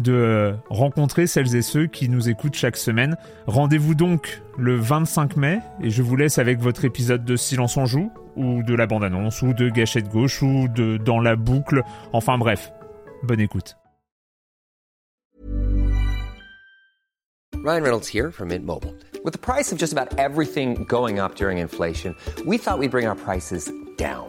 de rencontrer celles et ceux qui nous écoutent chaque semaine. Rendez-vous donc le 25 mai et je vous laisse avec votre épisode de Silence en joue ou de la bande-annonce ou de Gâchette gauche ou de Dans la boucle. Enfin bref, bonne écoute. Ryan Reynolds here from Mint Mobile. With the price of just about everything going up during inflation, we thought we'd bring our prices down.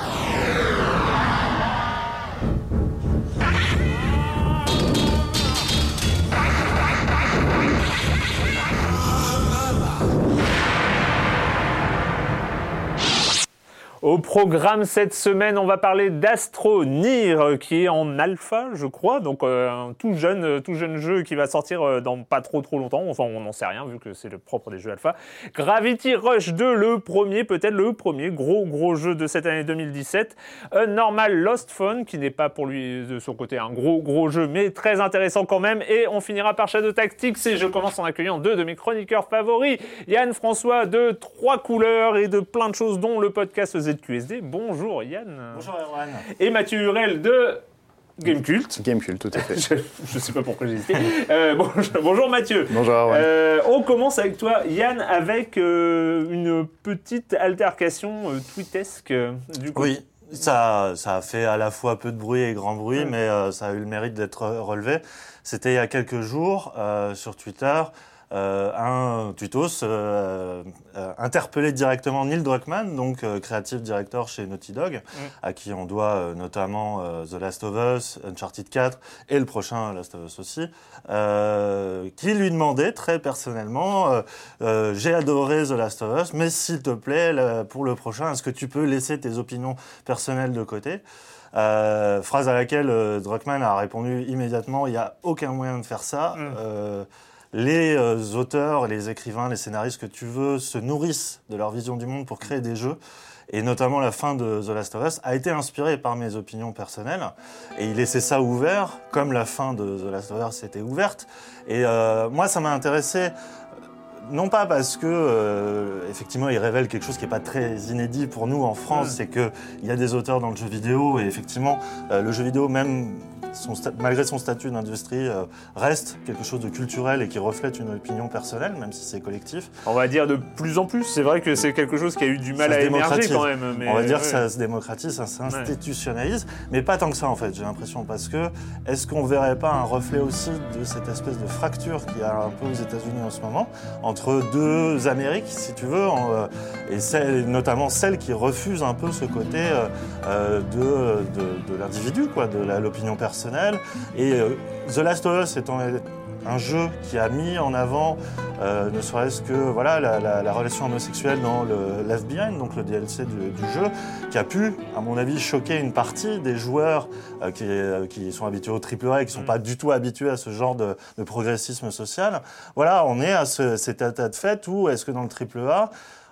Au programme cette semaine, on va parler d'Astronir, qui est en alpha, je crois, donc euh, un tout jeune, euh, tout jeune jeu qui va sortir euh, dans pas trop trop longtemps. Enfin, on n'en sait rien vu que c'est le propre des jeux alpha. Gravity Rush 2, le premier, peut-être le premier gros gros jeu de cette année 2017. Un Normal Lost Phone, qui n'est pas pour lui de son côté un gros gros jeu, mais très intéressant quand même. Et on finira par Shadow Tactics. Et je commence en accueillant deux de mes chroniqueurs favoris, Yann François de Trois Couleurs et de plein de choses, dont le podcast ZQSD. Bonjour Yann. Bonjour Erwan. Et Mathieu Hurel de Gamecult. Gamecult, tout à fait. Je ne sais pas pourquoi j'ai hésité. Euh, bonjour, bonjour Mathieu. Bonjour Erwan. Euh, on commence avec toi, Yann, avec euh, une petite altercation euh, tweetesque. euh, du coup. Oui, ça, ça a fait à la fois peu de bruit et grand bruit, mais euh, ça a eu le mérite d'être relevé. C'était il y a quelques jours euh, sur Twitter. Euh, un tutos euh, euh, interpellé directement Neil Druckmann, donc creative director chez Naughty Dog, à qui on doit notamment The Last of Us, Uncharted 4 et le prochain Last of Us aussi, qui lui demandait très personnellement J'ai adoré The Last of Us, mais s'il te plaît, là, pour le prochain, est-ce que tu peux laisser tes opinions personnelles de côté? Euh, phrase à laquelle euh, Druckmann a répondu immédiatement il n'y a aucun moyen de faire ça. Euh, les euh, auteurs, les écrivains, les scénaristes que tu veux se nourrissent de leur vision du monde pour créer des jeux. Et notamment la fin de The Last of Us a été inspirée par mes opinions personnelles. Et il laissait ça ouvert, comme la fin de The Last of Us était ouverte. Et euh, moi, ça m'a intéressé non pas parce que euh, effectivement il révèle quelque chose qui n'est pas très inédit pour nous en France, c'est que il y a des auteurs dans le jeu vidéo et effectivement euh, le jeu vidéo même son malgré son statut d'industrie euh, reste quelque chose de culturel et qui reflète une opinion personnelle même si c'est collectif. On va dire de plus en plus. C'est vrai que c'est quelque chose qui a eu du mal Ça à émerger quand même. mais- On va dire que ouais. ça se démocratise, ça s'institutionnalise, mais pas tant que ça en fait, j'ai l'impression. Parce que est-ce qu'on verrait pas un reflet aussi de cette espèce de fracture qu'il y a un peu aux États-Unis en ce moment entre deux Amériques, si tu veux, en, euh, et celle- notamment celle qui refuse un peu ce côté euh, de, de, de l'individu, quoi, de l'opinion personnelle. Et euh, The Last of Us étant un jeu qui a mis en avant euh, ne serait-ce que voilà, la, la- la relation homosexuelle dans le Left Behind, donc le DLC du, du jeu, qui a pu, à mon avis, choquer une partie des joueurs euh, qui, euh, qui sont habitués au triple A et qui ne sont pas du tout habitués à ce genre de, de progressisme social. Voilà, on est à ce, cet état de fait où est-ce que dans le triple A,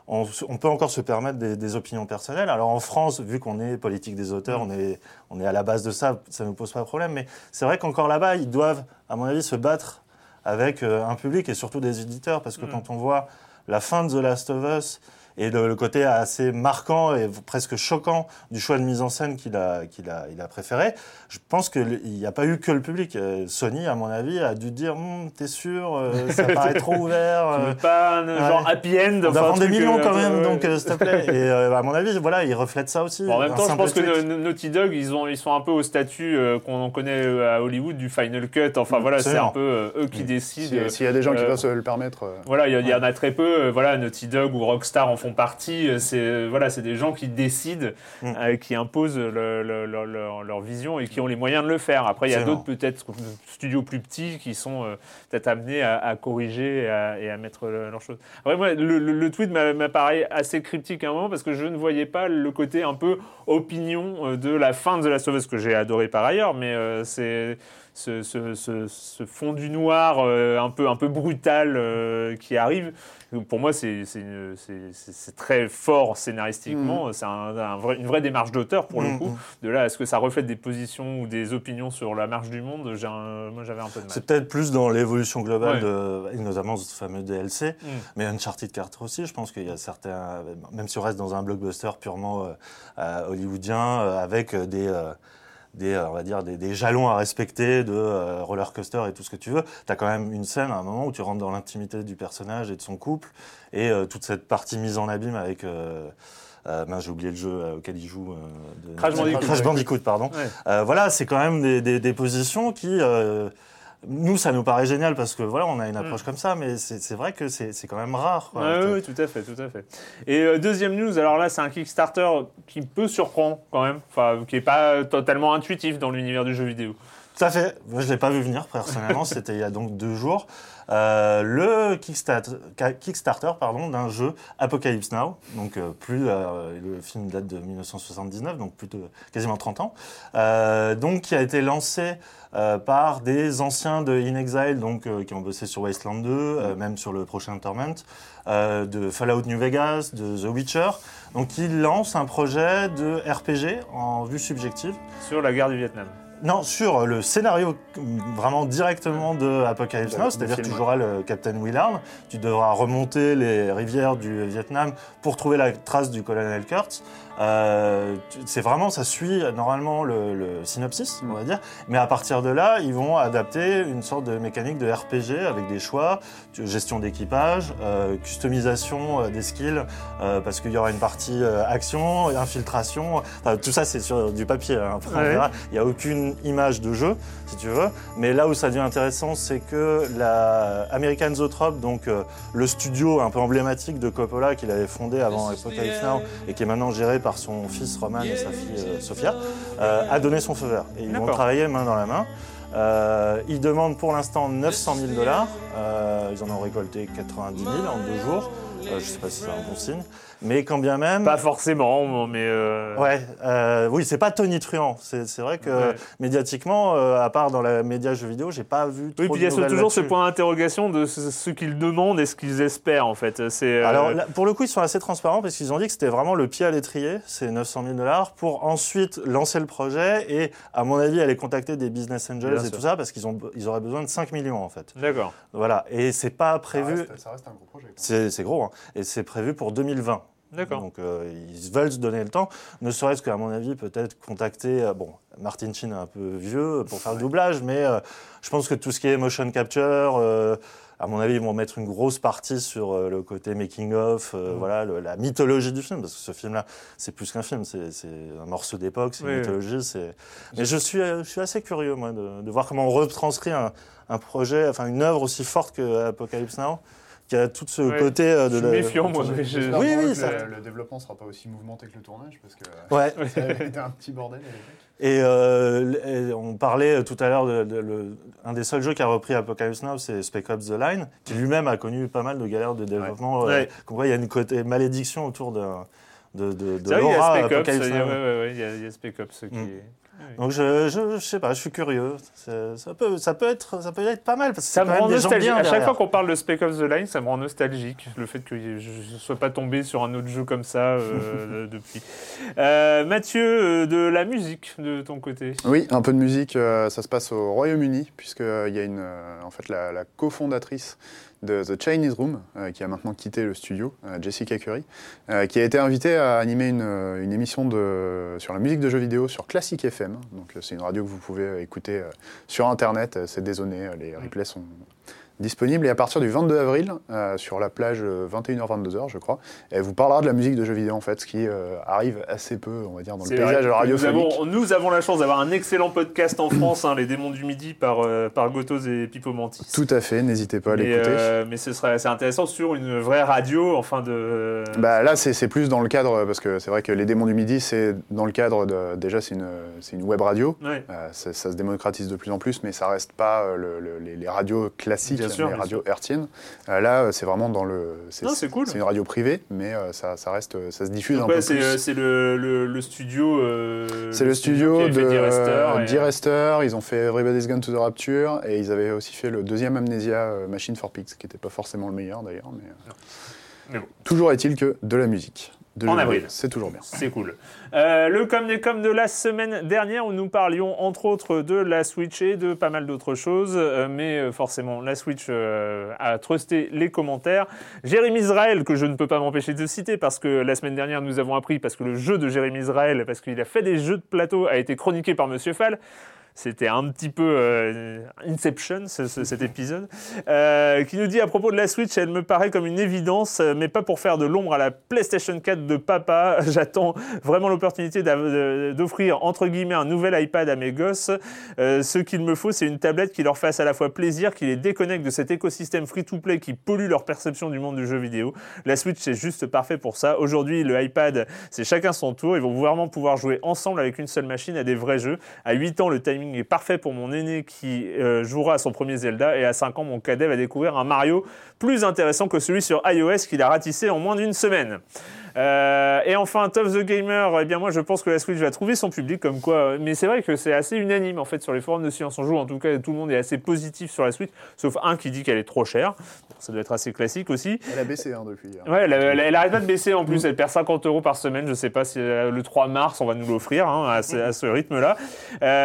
on, peut encore se permettre des, des opinions personnelles. Alors en France, vu qu'on est politique des auteurs, on est, on est à la base de ça, ça ne nous pose pas de problème. Mais c'est vrai qu'encore là-bas, ils doivent, à mon avis, se battre avec euh, un public et surtout des éditeurs. Parce que quand on voit la fin de The Last of Us et le, le côté assez marquant et presque choquant du choix de mise en scène qu'il a, qu'il a, il a préféré, je pense qu'il n'y a pas eu que le public. Euh, Sony, à mon avis, a dû dire Hum, T'es sûr euh, Ça paraît trop ouvert. Tu euh, veux pas un ouais. genre happy end on enfin, va vendre des millions euh, quand même, ouais. donc euh, s'il te plaît. Et euh, à mon avis, voilà, il reflète ça aussi. Bon, en même temps, je pense que tweet. Naughty Dog, ils, ont, ils sont un peu au statut euh, qu'on en connaît à Hollywood du Final Cut. Enfin voilà, c'est un peu euh, eux qui Si- décident. S'il y a des gens qui peuvent se le permettre. euh, Voilà, il y, en a très peu. euh, Voilà, Naughty Dog ou Rockstar en font partie. euh, C'est euh, voilà, c'est des gens qui décident, Mm. euh, qui imposent le- le- le- leur, leur vision et qui ont les moyens de le faire. Après, il y a d'autres peut-être studios plus petits qui sont euh, peut-être amenés à, à corriger et à, et à mettre le- leurs choses. Après, moi, le, tweet m'a m'a paru assez cryptique à un moment parce que je ne voyais pas le côté un peu opinion de la fin de of Us que j'ai adoré par ailleurs, mais euh, c'est ce, ce- ce- ce fond du noir euh, un peu un peu brutal euh, qui arrive. Pour moi, c'est c'est c'est- c'est- c'est très fort scénaristiquement. C'est un- un vrai- une vraie démarche d'auteur pour le Mhm. coup. De là, est-ce que ça reflète des positions ou des opinions sur la marche du monde un- Moi, j'avais un peu de mal. C'est peut-être plus dans l'évolution globale, Ouais. de, et notamment ce fameux DLC, Mm. mais Uncharted 4 aussi, je pense qu'il y a certains, même si on reste dans un blockbuster purement euh, euh, hollywoodien, euh, avec des, des, euh, on va dire, des, des jalons à respecter de euh, roller coaster et tout ce que tu veux, tu as quand même une scène à un moment où tu rentres dans l'intimité du personnage et de son couple, et euh, toute cette partie mise en abîme avec... Euh, mince, j'ai oublié le jeu auquel il joue. de- Crash Bandicoot. Crash Bandicoot, pardon. Ouais. Voilà, c'est quand même des, des- des positions qui, nous, ça nous paraît génial parce que voilà, on a une approche comme ça, mais c'est vrai que c'est quand même rare. quoi. Oui, tout à fait, tout à fait. Et euh, deuxième news, alors là, c'est un Kickstarter qui peut surprendre quand même, enfin, qui est pas totalement intuitif dans l'univers du jeu vidéo. Tout à fait. Moi, je l'ai pas vu venir personnellement. C'était il y a donc deux jours. Euh, le Kickstarter, pardon, d'un jeu Apocalypse Now. Donc euh, plus euh, le film date de 1979, donc plus de quasiment 30 ans. Donc qui a été lancé par des anciens de In Exile, donc euh, qui ont bossé sur Wasteland 2, euh, même sur le prochain Torment, euh, de Fallout New Vegas, de The Witcher. Donc ils lancent un projet de RPG en vue subjective. Sur la guerre du Vietnam. Non, sur le scénario vraiment directement de Apocalypse De- Now, c'est-à-dire que tu joueras le Captain Willard, tu devras remonter les rivières du Vietnam pour trouver la trace du colonel Kurtz. Euh, tu- c'est vraiment, ça suit normalement le, le synopsis, on va dire, mais à partir de là, ils vont adapter une sorte de mécanique de RPG avec des choix, tu- gestion d'équipage, euh, customisation euh, des skills, euh, parce qu'il y aura une partie euh, action, infiltration, enfin, tout ça c'est sur du papier, hein, après, on Ouais. verra. il n'y a aucune image de jeu, si tu veux, mais là où ça devient intéressant, c'est que la American Zoetrope, donc euh, le studio un peu emblématique de Coppola qu'il avait fondé avant Apocalypse Now et qui est maintenant géré par son fils Roman et sa fille euh, euh, a donné son feu vert. Et ils vont travailler main dans la main. Euh, ils demandent pour l'instant 900 000 dollars. Euh, ils en ont récolté 90 000 en deux jours. Euh, je ne sais pas si c'est un bon signe. Mais quand bien même. Pas forcément, mais. euh, Ouais, euh, oui, c'est pas Tony Truant. C'est vrai que Ouais. médiatiquement, euh, à part dans la média jeux vidéo, j'ai pas vu trop Oui, puis il y a toujours ce point d'interrogation de ce, ce qu'ils demandent et ce qu'ils espèrent, en fait. C'est. euh, Alors là, pour le coup, ils sont assez transparents parce qu'ils ont dit que c'était vraiment le pied à l'étrier, c'est 900 000 dollars, pour ensuite lancer le projet et, à mon avis, aller contacter des business angels Bien et sûr. tout ça parce qu'ils ont, ils auraient besoin de 5 millions en fait. D'accord. Voilà, et c'est pas ça, prévu. reste, ça reste un gros projet. c'est gros, hein. et c'est prévu pour 2020. D'accord. Donc euh, ils veulent se donner le temps, ne serait-ce qu'à mon avis peut-être contacter, euh, bon, Martin Chin est un peu vieux pour faire le doublage, mais euh, je pense que tout ce qui est motion capture, à mon avis ils vont mettre une grosse partie sur euh, le côté making of, euh, voilà, le- la mythologie du film, parce que ce film-là c'est plus qu'un film, c'est un morceau d'époque, c'est une oui. mythologie, c'est. Mais je suis, euh, je suis assez curieux moi de, de voir comment on retranscrit un, un projet, enfin une œuvre aussi forte que Apocalypse Now, qui a tout ce Ouais. côté euh, de Je suis la- méfiant, moi. mais je- J'espère Oui, oui, ça- le, le développement sera pas aussi mouvementé que le tournage parce que Ouais. ça avait été un petit bordel à l'époque. Et, euh, et on parlait tout à l'heure de, de- le- un des seuls jeux qui a repris Apocalypse Now, c'est Spec Ops The Line, qui lui-même a connu pas mal de galères de développement. Ouais. Euh, Ouais. comme quoi, il y a une côté malédiction autour de, de, de, de C'est vrai, il y a l'aura Spec Ops, il y a- Now. ouais, ouais, ouais, il y a- il y a Spec Ops qui Mm. est- Donc je, je, je sais pas, je suis curieux. Ça peut, ça peut être, ça peut être pas mal parce que Ça me rend nostalgique. À chaque fois qu'on parle de Spec of the Line, ça me rend nostalgique. Le fait que je ne sois pas tombé sur un autre jeu comme ça euh, depuis. Euh, Mathieu, euh, de la musique de ton côté. Oui, un peu de musique, euh, ça se passe au Royaume-Uni, puisqu'il y a une, euh, en fait, la, la cofondatrice de The Chinese Room, euh, qui a maintenant quitté le studio, euh, Jessica Curry, euh, qui a été invitée à animer une, une émission de, sur la musique de jeux vidéo sur Classic FM. Donc c'est une radio que vous pouvez écouter sur Internet, c'est euh, les replays sont disponibles. Et à partir du 22 avril, euh, sur la plage euh, 21h-22h, je crois, elle vous parlera de la musique de jeux vidéo, en fait, ce qui euh, arrive assez peu, on va dire, dans le paysage vrai que nous, radiophonique. avons, nous avons la chance d'avoir un excellent podcast en France, hein, Les Démons du Midi, par, euh, par Gotos et Pipo Mantis. Tout à fait, n'hésitez pas à l'écouter. euh, mais ce serait c'est intéressant sur une vraie radio, enfin de. Bah, là, c'est plus dans le cadre, parce que c'est vrai que les démons du midi, c'est dans le cadre de. Déjà, c'est une, c'est une web radio. Ouais. Euh, ça, ça se démocratise de plus en plus, mais ça reste pas euh, le- le- les, les radios classiques, Bien sûr, les bien radios hertziennes. Euh, là, euh, c'est vraiment dans le. C'est cool. C'est une radio privée, mais euh, ça, ça reste, ça se diffuse Donc un ouais, peu c'est plus. c'est le, le, le studio. C'est le studio de D-Rester et- ils ont fait Everybody's Gone to the Rapture, et ils avaient aussi fait le deuxième Amnesia Machine for Pigs, qui n'était pas forcément le meilleur d'ailleurs. Mais, Mais bon. Toujours est-il que de la musique. De En avril. C'est toujours bien. C'est cool. Euh, le comme des comme de la semaine dernière où nous parlions entre autres de la Switch et de pas mal d'autres choses, euh, mais euh, forcément la Switch euh, a trusté les commentaires. Jérémy Israël que je ne peux pas m'empêcher de citer parce que la semaine dernière nous avons appris parce que le jeu de Jérémy Israël parce qu'il a fait des jeux de plateau a été chroniqué par Monsieur Fall. C'était un petit peu euh, Inception, ce- ce- cet épisode, euh, qui nous dit à propos de la Switch, elle me paraît comme une évidence, mais pas pour faire de l'ombre à la PlayStation 4 de papa. J'attends vraiment l'opportunité d'offrir, entre guillemets, un nouvel iPad à mes gosses. Euh, ce qu'il me faut, c'est une tablette qui leur fasse à la fois plaisir, qui les déconnecte de cet écosystème free-to-play qui pollue leur perception du monde du jeu vidéo. La Switch, c'est juste parfait pour ça. Aujourd'hui, le iPad, c'est chacun son tour. Ils vont vraiment pouvoir jouer ensemble avec une seule machine à des vrais jeux. À 8 ans, le timing est parfait pour mon aîné qui euh, jouera à son premier Zelda. Et à 5 ans, mon cadet va découvrir un Mario plus intéressant que celui sur iOS qu'il a ratissé en moins d'une semaine. Euh, et enfin, Top the Gamer, eh bien moi je pense que la Switch va trouver son public comme quoi. euh, Mais c'est vrai que c'est assez unanime en fait sur les forums de Silence en Joue. En tout cas, tout le monde est assez positif sur la Switch, sauf un qui dit qu'elle est trop chère. Ça doit être assez classique aussi. Elle a baissé hein, depuis. hein. Ouais, elle, elle, elle arrête pas de baisser en plus. Elle perd 50 euros par semaine. Je sais pas si euh, le 3 mars on va nous l'offrir hein, à ce, à ce rythme-là.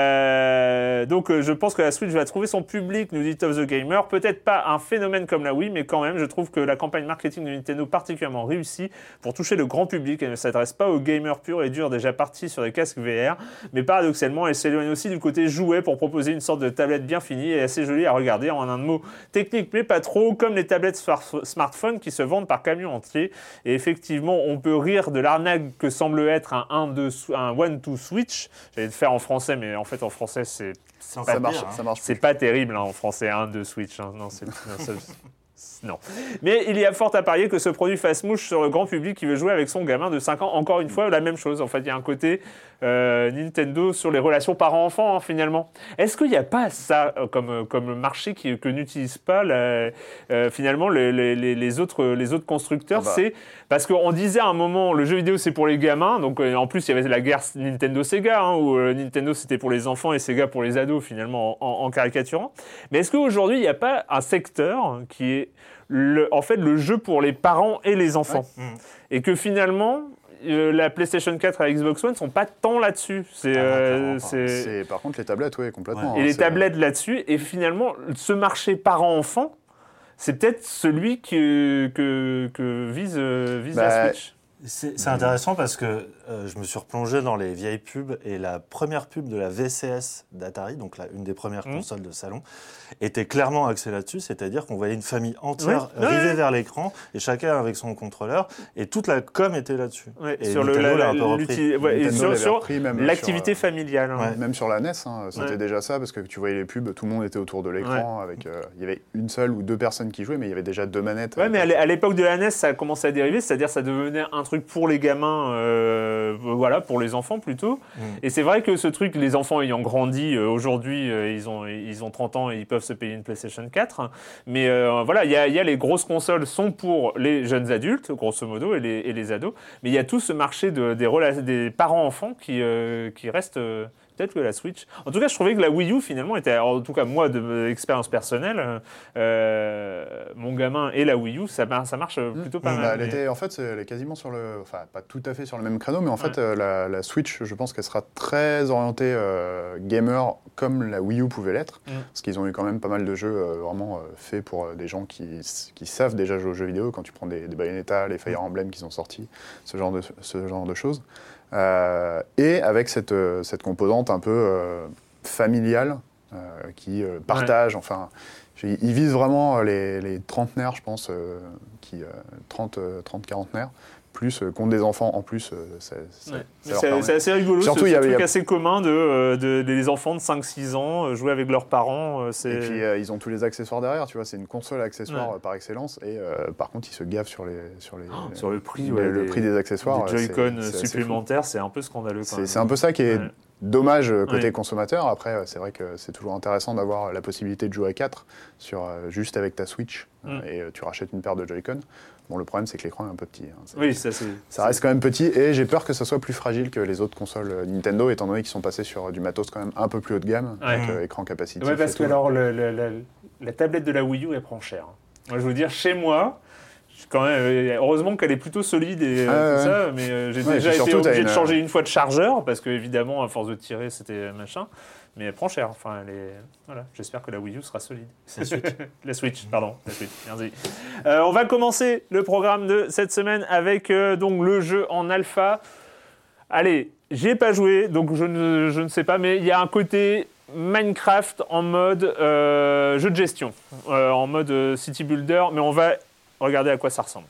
Euh, donc je pense que la Switch va trouver son public, nous dit Top the Gamer. Peut-être pas un phénomène comme la Wii, mais quand même, je trouve que la campagne marketing de Nintendo particulièrement réussie pour toucher le grand public. Elle ne s'adresse pas aux gamers purs et durs déjà partis sur des casques VR, mais paradoxalement, elle s'éloigne aussi du côté jouet pour proposer une sorte de tablette bien finie et assez jolie à regarder en un mot technique, mais pas trop, comme les tablettes smart- smartphones qui se vendent par camion entier. Et effectivement, on peut rire de l'arnaque que semble être un 1, 2, un one-two switch. J'allais le faire en français, mais en fait, en français, c'est C'est Ça encore marche, hein. ça marche. c'est pas terrible hein, en français, un de Switch. hein. Non, c'est- non. Mais il y a fort à parier que ce produit fasse mouche sur le grand public qui veut jouer avec son gamin de 5 ans. Encore une fois, la même chose. En fait, il y a un côté euh, Nintendo sur les relations parents-enfants, hein, finalement. Est-ce qu'il n'y a pas ça euh, comme, euh, comme marché qui, que n'utilisent pas la- euh, finalement les, les- les- les autres, les autres constructeurs? Ah bah. C'est parce qu'on disait à un moment, le jeu vidéo c'est pour les gamins. Donc euh, en plus, il y avait la guerre Nintendo-Sega, hein, où Nintendo c'était pour les enfants et Sega pour les ados, finalement, en, en- en caricaturant. Mais est-ce qu'aujourd'hui, il n'y a pas un secteur qui est le, en fait le jeu pour les parents et les enfants Ouais. Mm. Et que finalement, euh, la PlayStation 4 et la Xbox One sont pas tant là-dessus. C'est, Ah euh, par contre les tablettes, oui, complètement. Ouais. et hein, les tablettes là-dessus. Et finalement, ce marché parents-enfants, c'est peut-être celui que, que, que vise, euh, vise la Bah, Switch. C'est c'est intéressant parce que euh, je me suis replongé dans les vieilles pubs et la première pub de la VCS d'Atari, donc la, une des premières Mhm. consoles de salon, était clairement axée là-dessus, c'est-à-dire qu'on voyait une famille entière ouais, rivée vers l'écran et chacun avec son contrôleur et toute la com était là-dessus. Et sur le, Nintendo la- l'a un peu repris. ouais, et Nintendo sur, l'avait sur repris même l'activité sur, euh, familiale. hein. Ouais. Même sur la NES, hein, c'était Ouais. déjà ça, parce que tu voyais les pubs, tout le monde était autour de l'écran, avec euh, il y avait une seule ou deux personnes qui jouaient, mais il y avait déjà deux manettes. Ouais, mais à l'époque de la NES, ça a commencé à dériver, c'est-à-dire ça devenait un truc pour les gamins, euh, voilà, pour les enfants plutôt. Mm. Et c'est vrai que ce truc, les enfants ayant grandi, euh, aujourd'hui, euh, ils, ont, ils ont 30 ans et ils peuvent se payer une PlayStation 4. Mais voilà, il y a, y a les grosses consoles sont pour les jeunes adultes, grosso modo, et les, et les ados. Mais il y a tout ce marché de, des, des parents-enfants qui, qui reste peut-être que la Switch. En tout cas, je trouvais que la Wii U finalement était, en tout cas moi de expérience personnelle, euh, mon gamin et la Wii U, ça, mar- ça marche plutôt pas Bah, mal. elle, mais- était, en fait, elle est quasiment sur le. Enfin, pas tout à fait sur le même créneau, mais en fait, Ouais. euh, la, la Switch, je pense qu'elle sera très orientée euh, gamer comme la Wii U pouvait l'être. Mm. Parce qu'ils ont eu quand même pas mal de jeux vraiment faits pour des gens qui, qui savent déjà jouer aux jeux vidéo. Quand tu prends des, des Bayonetta, les Fire Emblem qui sont sortis, ce genre de, ce genre de choses. Et avec cette, cette composante un peu euh, familiale euh, qui euh, partage, enfin. Ils visent vraiment les, les trentenaires, je pense, qui, euh, 30, euh, 30 quarantenaires, plus contre des enfants en plus. Ouais. C'est assez rigolo, Surtout, ce, il y a- y truc a- assez commun de, de- des enfants de 5-6 ans jouer avec leurs parents. Et puis euh, ils ont tous les accessoires derrière, tu vois, c'est une console accessoire Ouais. par excellence. Et euh, par contre, ils se gavent sur les sur les Oh, sur le prix, le, ouais, le des- prix des accessoires. Joy-Con supplémentaires, c'est un peu scandaleux C'est un peu ça qui est. dommage euh, côté Ouais. consommateur. Après, euh, c'est vrai que c'est toujours intéressant d'avoir la possibilité de jouer à 4 sur, euh, juste avec ta Switch Mm. et tu rachètes une paire de Joy-Con. Bon, le problème, c'est que l'écran est un peu petit. hein. Oui, ça. Ça reste quand même petit et j'ai peur que ça soit plus fragile que les autres consoles Nintendo, étant donné qu'ils sont passés sur du matos quand même un peu plus haut de gamme, Ouais. avec euh, écran capacitif. Ouais, parce et que tout. alors, le- le- la, la tablette de la Wii U, elle prend cher. Moi, je veux dire, chez moi, quand même, euh, heureusement qu'elle est plutôt solide et euh, Ah, tout ouais. ça, mais euh, j'ai Ouais, déjà été surtout, obligé de changer une fois de chargeur, parce que évidemment, à force de tirer, c'était machin. Mais elle prend cher. Enfin, elle est... Voilà, j'espère que la Wii U sera solide. La Switch. la Switch, pardon. La Switch, merci. Euh, on va commencer le programme de cette semaine avec euh, donc le jeu en alpha. Allez, j'y ai pas joué, donc je ne, je ne sais pas, mais il y a un côté Minecraft en mode euh, jeu de gestion, euh, en mode euh, city builder, mais on va regarder à quoi ça ressemble.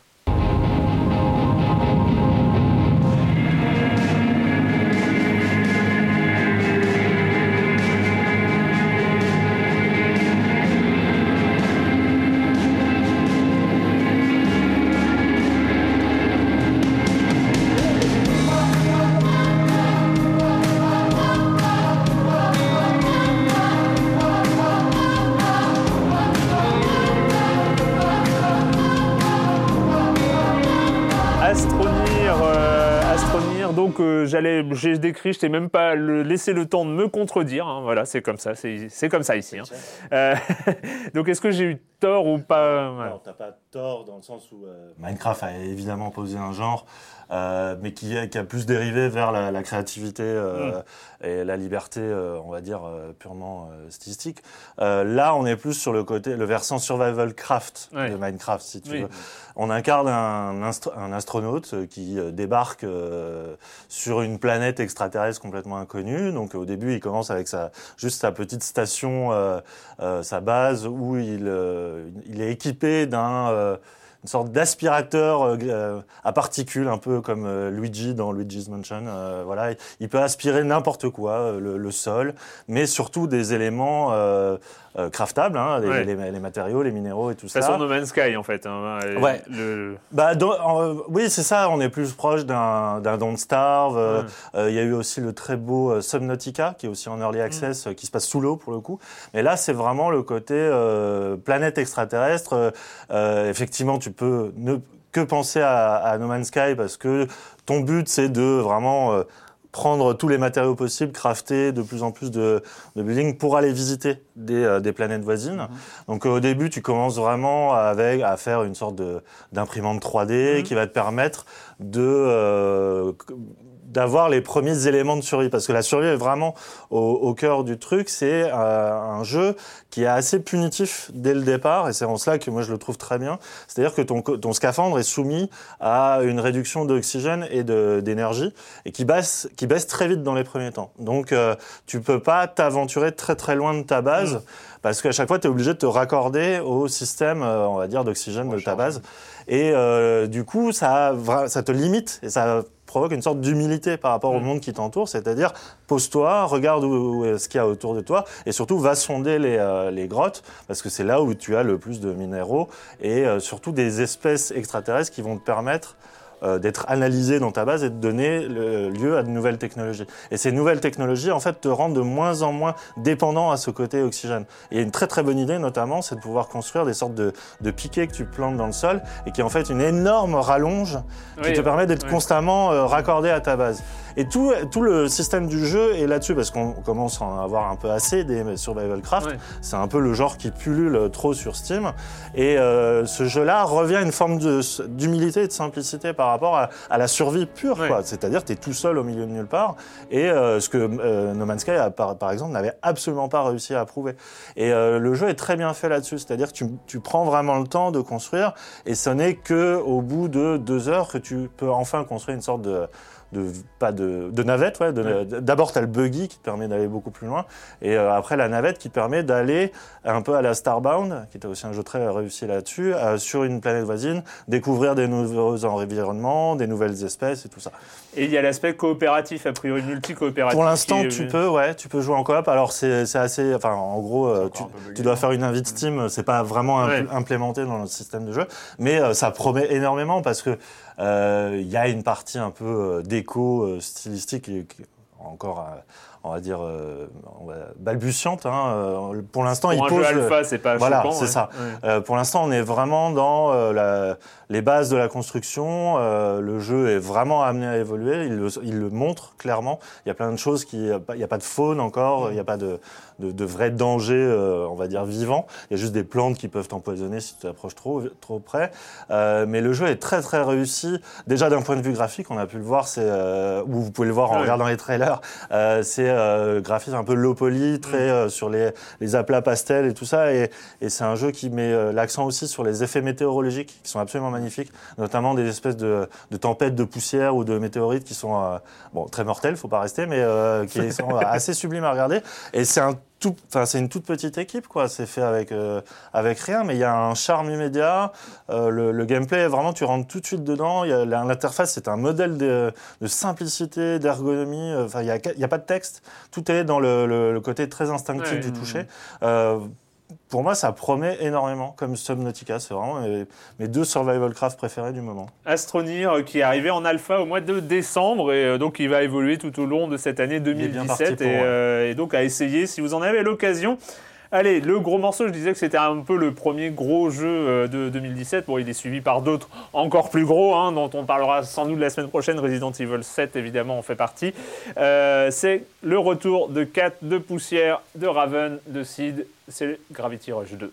Donc euh, j'allais, j'ai décrit, je t'ai même pas le- laissé le temps de me contredire, hein, voilà, c'est comme ça, c'est c'est comme ça ici. hein. Euh, donc est-ce que j'ai eu tort ou t'as pas tort dans le sens où euh, Minecraft a évidemment posé un genre, euh, mais qui, a- qui a plus dérivé vers la, la créativité euh, et la liberté, euh, on va dire, euh, purement euh, stylistique. Euh, là, on est plus sur le côté, le versant survival craft Ouais. de Minecraft, si tu Oui. veux. On incarne un, un astronaute qui débarque euh, sur une planète extraterrestre complètement inconnue. Donc au début, il commence avec sa, juste sa petite station, sa base, où il, euh, il est équipé d'un euh, une sorte d'aspirateur euh, euh, à particules, un peu comme euh, Luigi dans Luigi's Mansion. Euh, voilà, il, peut aspirer n'importe quoi, euh, le, le sol, mais surtout des éléments euh, craftables, hein, les, Ouais. les- les matériaux, les minéraux et tout ça. Façon No Man's Sky en fait. hein, et Ouais. le- Bah, dans- oui, c'est ça. On est plus proche d'un Don't Starve. Euh, Ouais. euh, Il y a eu aussi le très beau euh, Subnautica, qui est aussi en early access, euh, qui se passe sous l'eau pour le coup. Mais là, c'est vraiment le côté planète extraterrestre. Effectivement, tu peux ne que penser à, à No Man's Sky parce que ton but, c'est de vraiment prendre tous les matériaux possibles, crafter de plus en plus de, de buildings pour aller visiter des, euh, des planètes voisines. Donc euh, au début, tu commences vraiment avec à faire une sorte d'imprimante 3D qui va te permettre de euh, d'avoir les premiers éléments de survie parce que la survie est vraiment au, au cœur du truc. C'est euh, un jeu qui est assez punitif dès le départ et c'est en cela que moi je le trouve très bien. C'est-à-dire que ton, ton scaphandre est soumis à une réduction d'oxygène et d'énergie et qui baisse, qui baisse très vite dans les premiers temps. Donc euh, tu peux pas t'aventurer très très loin de ta base parce qu'à chaque fois tu es obligé de te raccorder au système, euh, on va dire, d'oxygène de ta base. Et euh, du coup, ça, ça te limite et ça provoque une sorte d'humilité par rapport au monde qui t'entoure, c'est-à-dire pose-toi, regarde où, où est ce qu'il y a autour de toi et surtout va sonder les, euh, les grottes parce que c'est là où tu as le plus de minéraux et euh, surtout des espèces extraterrestres qui vont te permettre d'être analysé dans ta base et de donner le- lieu à de nouvelles technologies. Et ces nouvelles technologies, en fait, te rendent de moins en moins dépendant à ce côté oxygène. Et une très très bonne idée, notamment, c'est de pouvoir construire des sortes de, de piquets que tu plantes dans le sol et qui est en fait une énorme rallonge qui Oui, te permet d'être oui. constamment euh, raccordé à ta base. Et tout, tout le système du jeu est là-dessus, parce qu'on commence à en avoir un peu assez des survival craft. Ouais. C'est un peu le genre qui pullule trop sur Steam. Et euh, ce jeu-là revient à une forme d'humilité et de simplicité par rapport à, à la survie pure. Ouais. quoi. C'est-à-dire, tu es tout seul au milieu de nulle part. Et euh, ce que euh, No Man's Sky, a, par, par exemple, n'avait absolument pas réussi à prouver. Et euh, le jeu est très bien fait là-dessus. C'est-à-dire que tu, tu prends vraiment le temps de construire. Et ce n'est que au bout de deux heures que tu peux enfin construire une sorte de de pas de, de navette ouais, d'abord tu as le buggy qui te permet d'aller beaucoup plus loin et euh, après la navette qui permet d'aller un peu à la Starbound qui était aussi un jeu très réussi là-dessus euh, sur une planète voisine découvrir des nouveaux environnements des nouvelles espèces et tout ça Et il y a l'aspect coopératif, a priori multi-coopératif. pour l'instant, est- tu peux, ouais, tu peux jouer en coop. Alors c'est assez, enfin, en gros, euh, tu, dois faire une invite Steam. C'est pas vraiment impl- Ouais. implémenté dans le système de jeu, mais euh, ça promet énormément parce que euh, il y a une partie un peu euh, déco euh, stylistique encore, euh, on va dire, euh, balbutiante. Hein. Euh, Pour l'instant, il pose. jeu alpha, c'est pas Voilà, c'est ouais. ça. Ouais. Euh, pour l'instant, on est vraiment dans euh, la- les bases de la construction. Le jeu est vraiment amené à évoluer. Il le, il le montre clairement. Il y a plein de choses qui. Il n'y a pas de faune encore. Il n'y a pas de, de, de vrai danger, on va dire, vivant. Il y a juste des plantes qui peuvent t'empoisonner si tu t'approches trop, trop près. Mais le jeu est très, très réussi. Déjà, d'un point de vue graphique, on a pu le voir, c'est, ou vous pouvez le voir en Ouais. regardant les trailers, c'est euh, graphisme un peu low poly, très euh, sur les, les aplats pastels et tout ça. Et, et c'est un jeu qui met euh, l'accent aussi sur les effets météorologiques qui sont absolument magnifiques, notamment des espèces de, de tempêtes de poussière ou de météorites qui sont euh, bon, très mortelles, faut pas rester, mais qui sont assez sublimes à regarder. Et c'est un tout, c'est une toute petite équipe quoi. C'est fait avec euh, avec rien, mais il y a un charme immédiat. Euh, le, le gameplay vraiment, tu rentres tout de suite dedans. L'interface, c'est un modèle de, de simplicité, d'ergonomie. Euh, Enfin, il y a pas de texte. Tout est dans le, le- le côté très instinctif Ouais. du toucher. Euh, pour moi, ça promet énormément, comme Subnautica. C'est vraiment mes, mes deux survival craft préférés du moment. Astronir euh, qui est arrivé en alpha au mois de décembre et euh, donc il va évoluer tout au long de cette année est bien 2017 parti pour, et, ouais. euh, et donc à essayer si vous en avez l'occasion. Allez, le gros morceau, je disais que c'était un peu le premier gros jeu euh, de 2017. Bon, il est suivi par d'autres encore plus gros, hein, dont on parlera sans doute la semaine prochaine. Resident Evil 7, évidemment, en fait partie. Euh, c'est le retour de Cat, de Poussière, de Raven, de Seed. C'est Gravity Rush 2.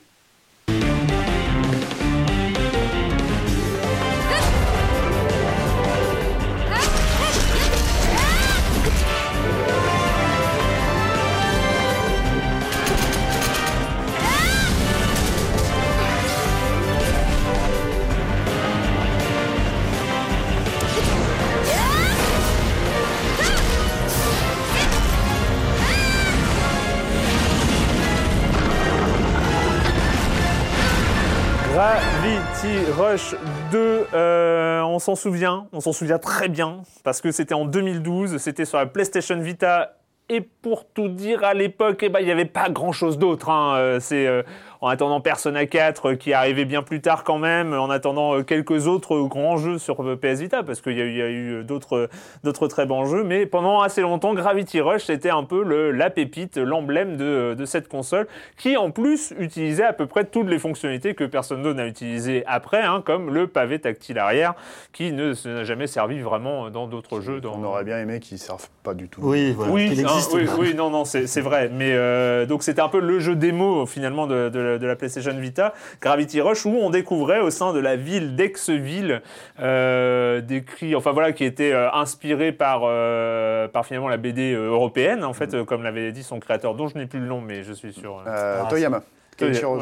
Rush 2, euh, on s'en souvient, on s'en souvient très bien, parce que c'était en 2012, c'était sur la PlayStation Vita, et pour tout dire, à l'époque, eh ben, il n'y avait pas grand-chose d'autre. hein. Euh, euh, en attendant Persona 4, euh, qui est arrivé bien plus tard quand même, en attendant euh, quelques autres grands jeux sur euh, PS Vita, parce qu'il y a eu, il y a eu euh, d'autres d'autres très bons jeux, mais pendant assez longtemps, Gravity Rush, c'était un peu le, la pépite, l'emblème de, de cette console, qui en plus utilisait à peu près toutes les fonctionnalités que personne d'autre n'a utilisées après, hein, comme le pavé tactile arrière, qui ne n'a jamais servi vraiment dans d'autres jeux. Dans... On aurait bien aimé qu'ils ne servent pas du tout. Oui, voilà. Oui, qu'il hein, existe. oui, oui, non, non, c'est c'est vrai. Mais euh, donc c'était un peu le jeu démo finalement de, de la- de la PlayStation Vita, Gravity Rush, où on découvrait au sein de la ville d'Aixville, euh, décrit, enfin voilà, qui était euh, inspiré par euh, par finalement la BD euh, européenne, en fait, euh, comme l'avait dit son créateur, dont je n'ai plus le nom, mais je suis sûr. euh, Euh, Ah, Toyama.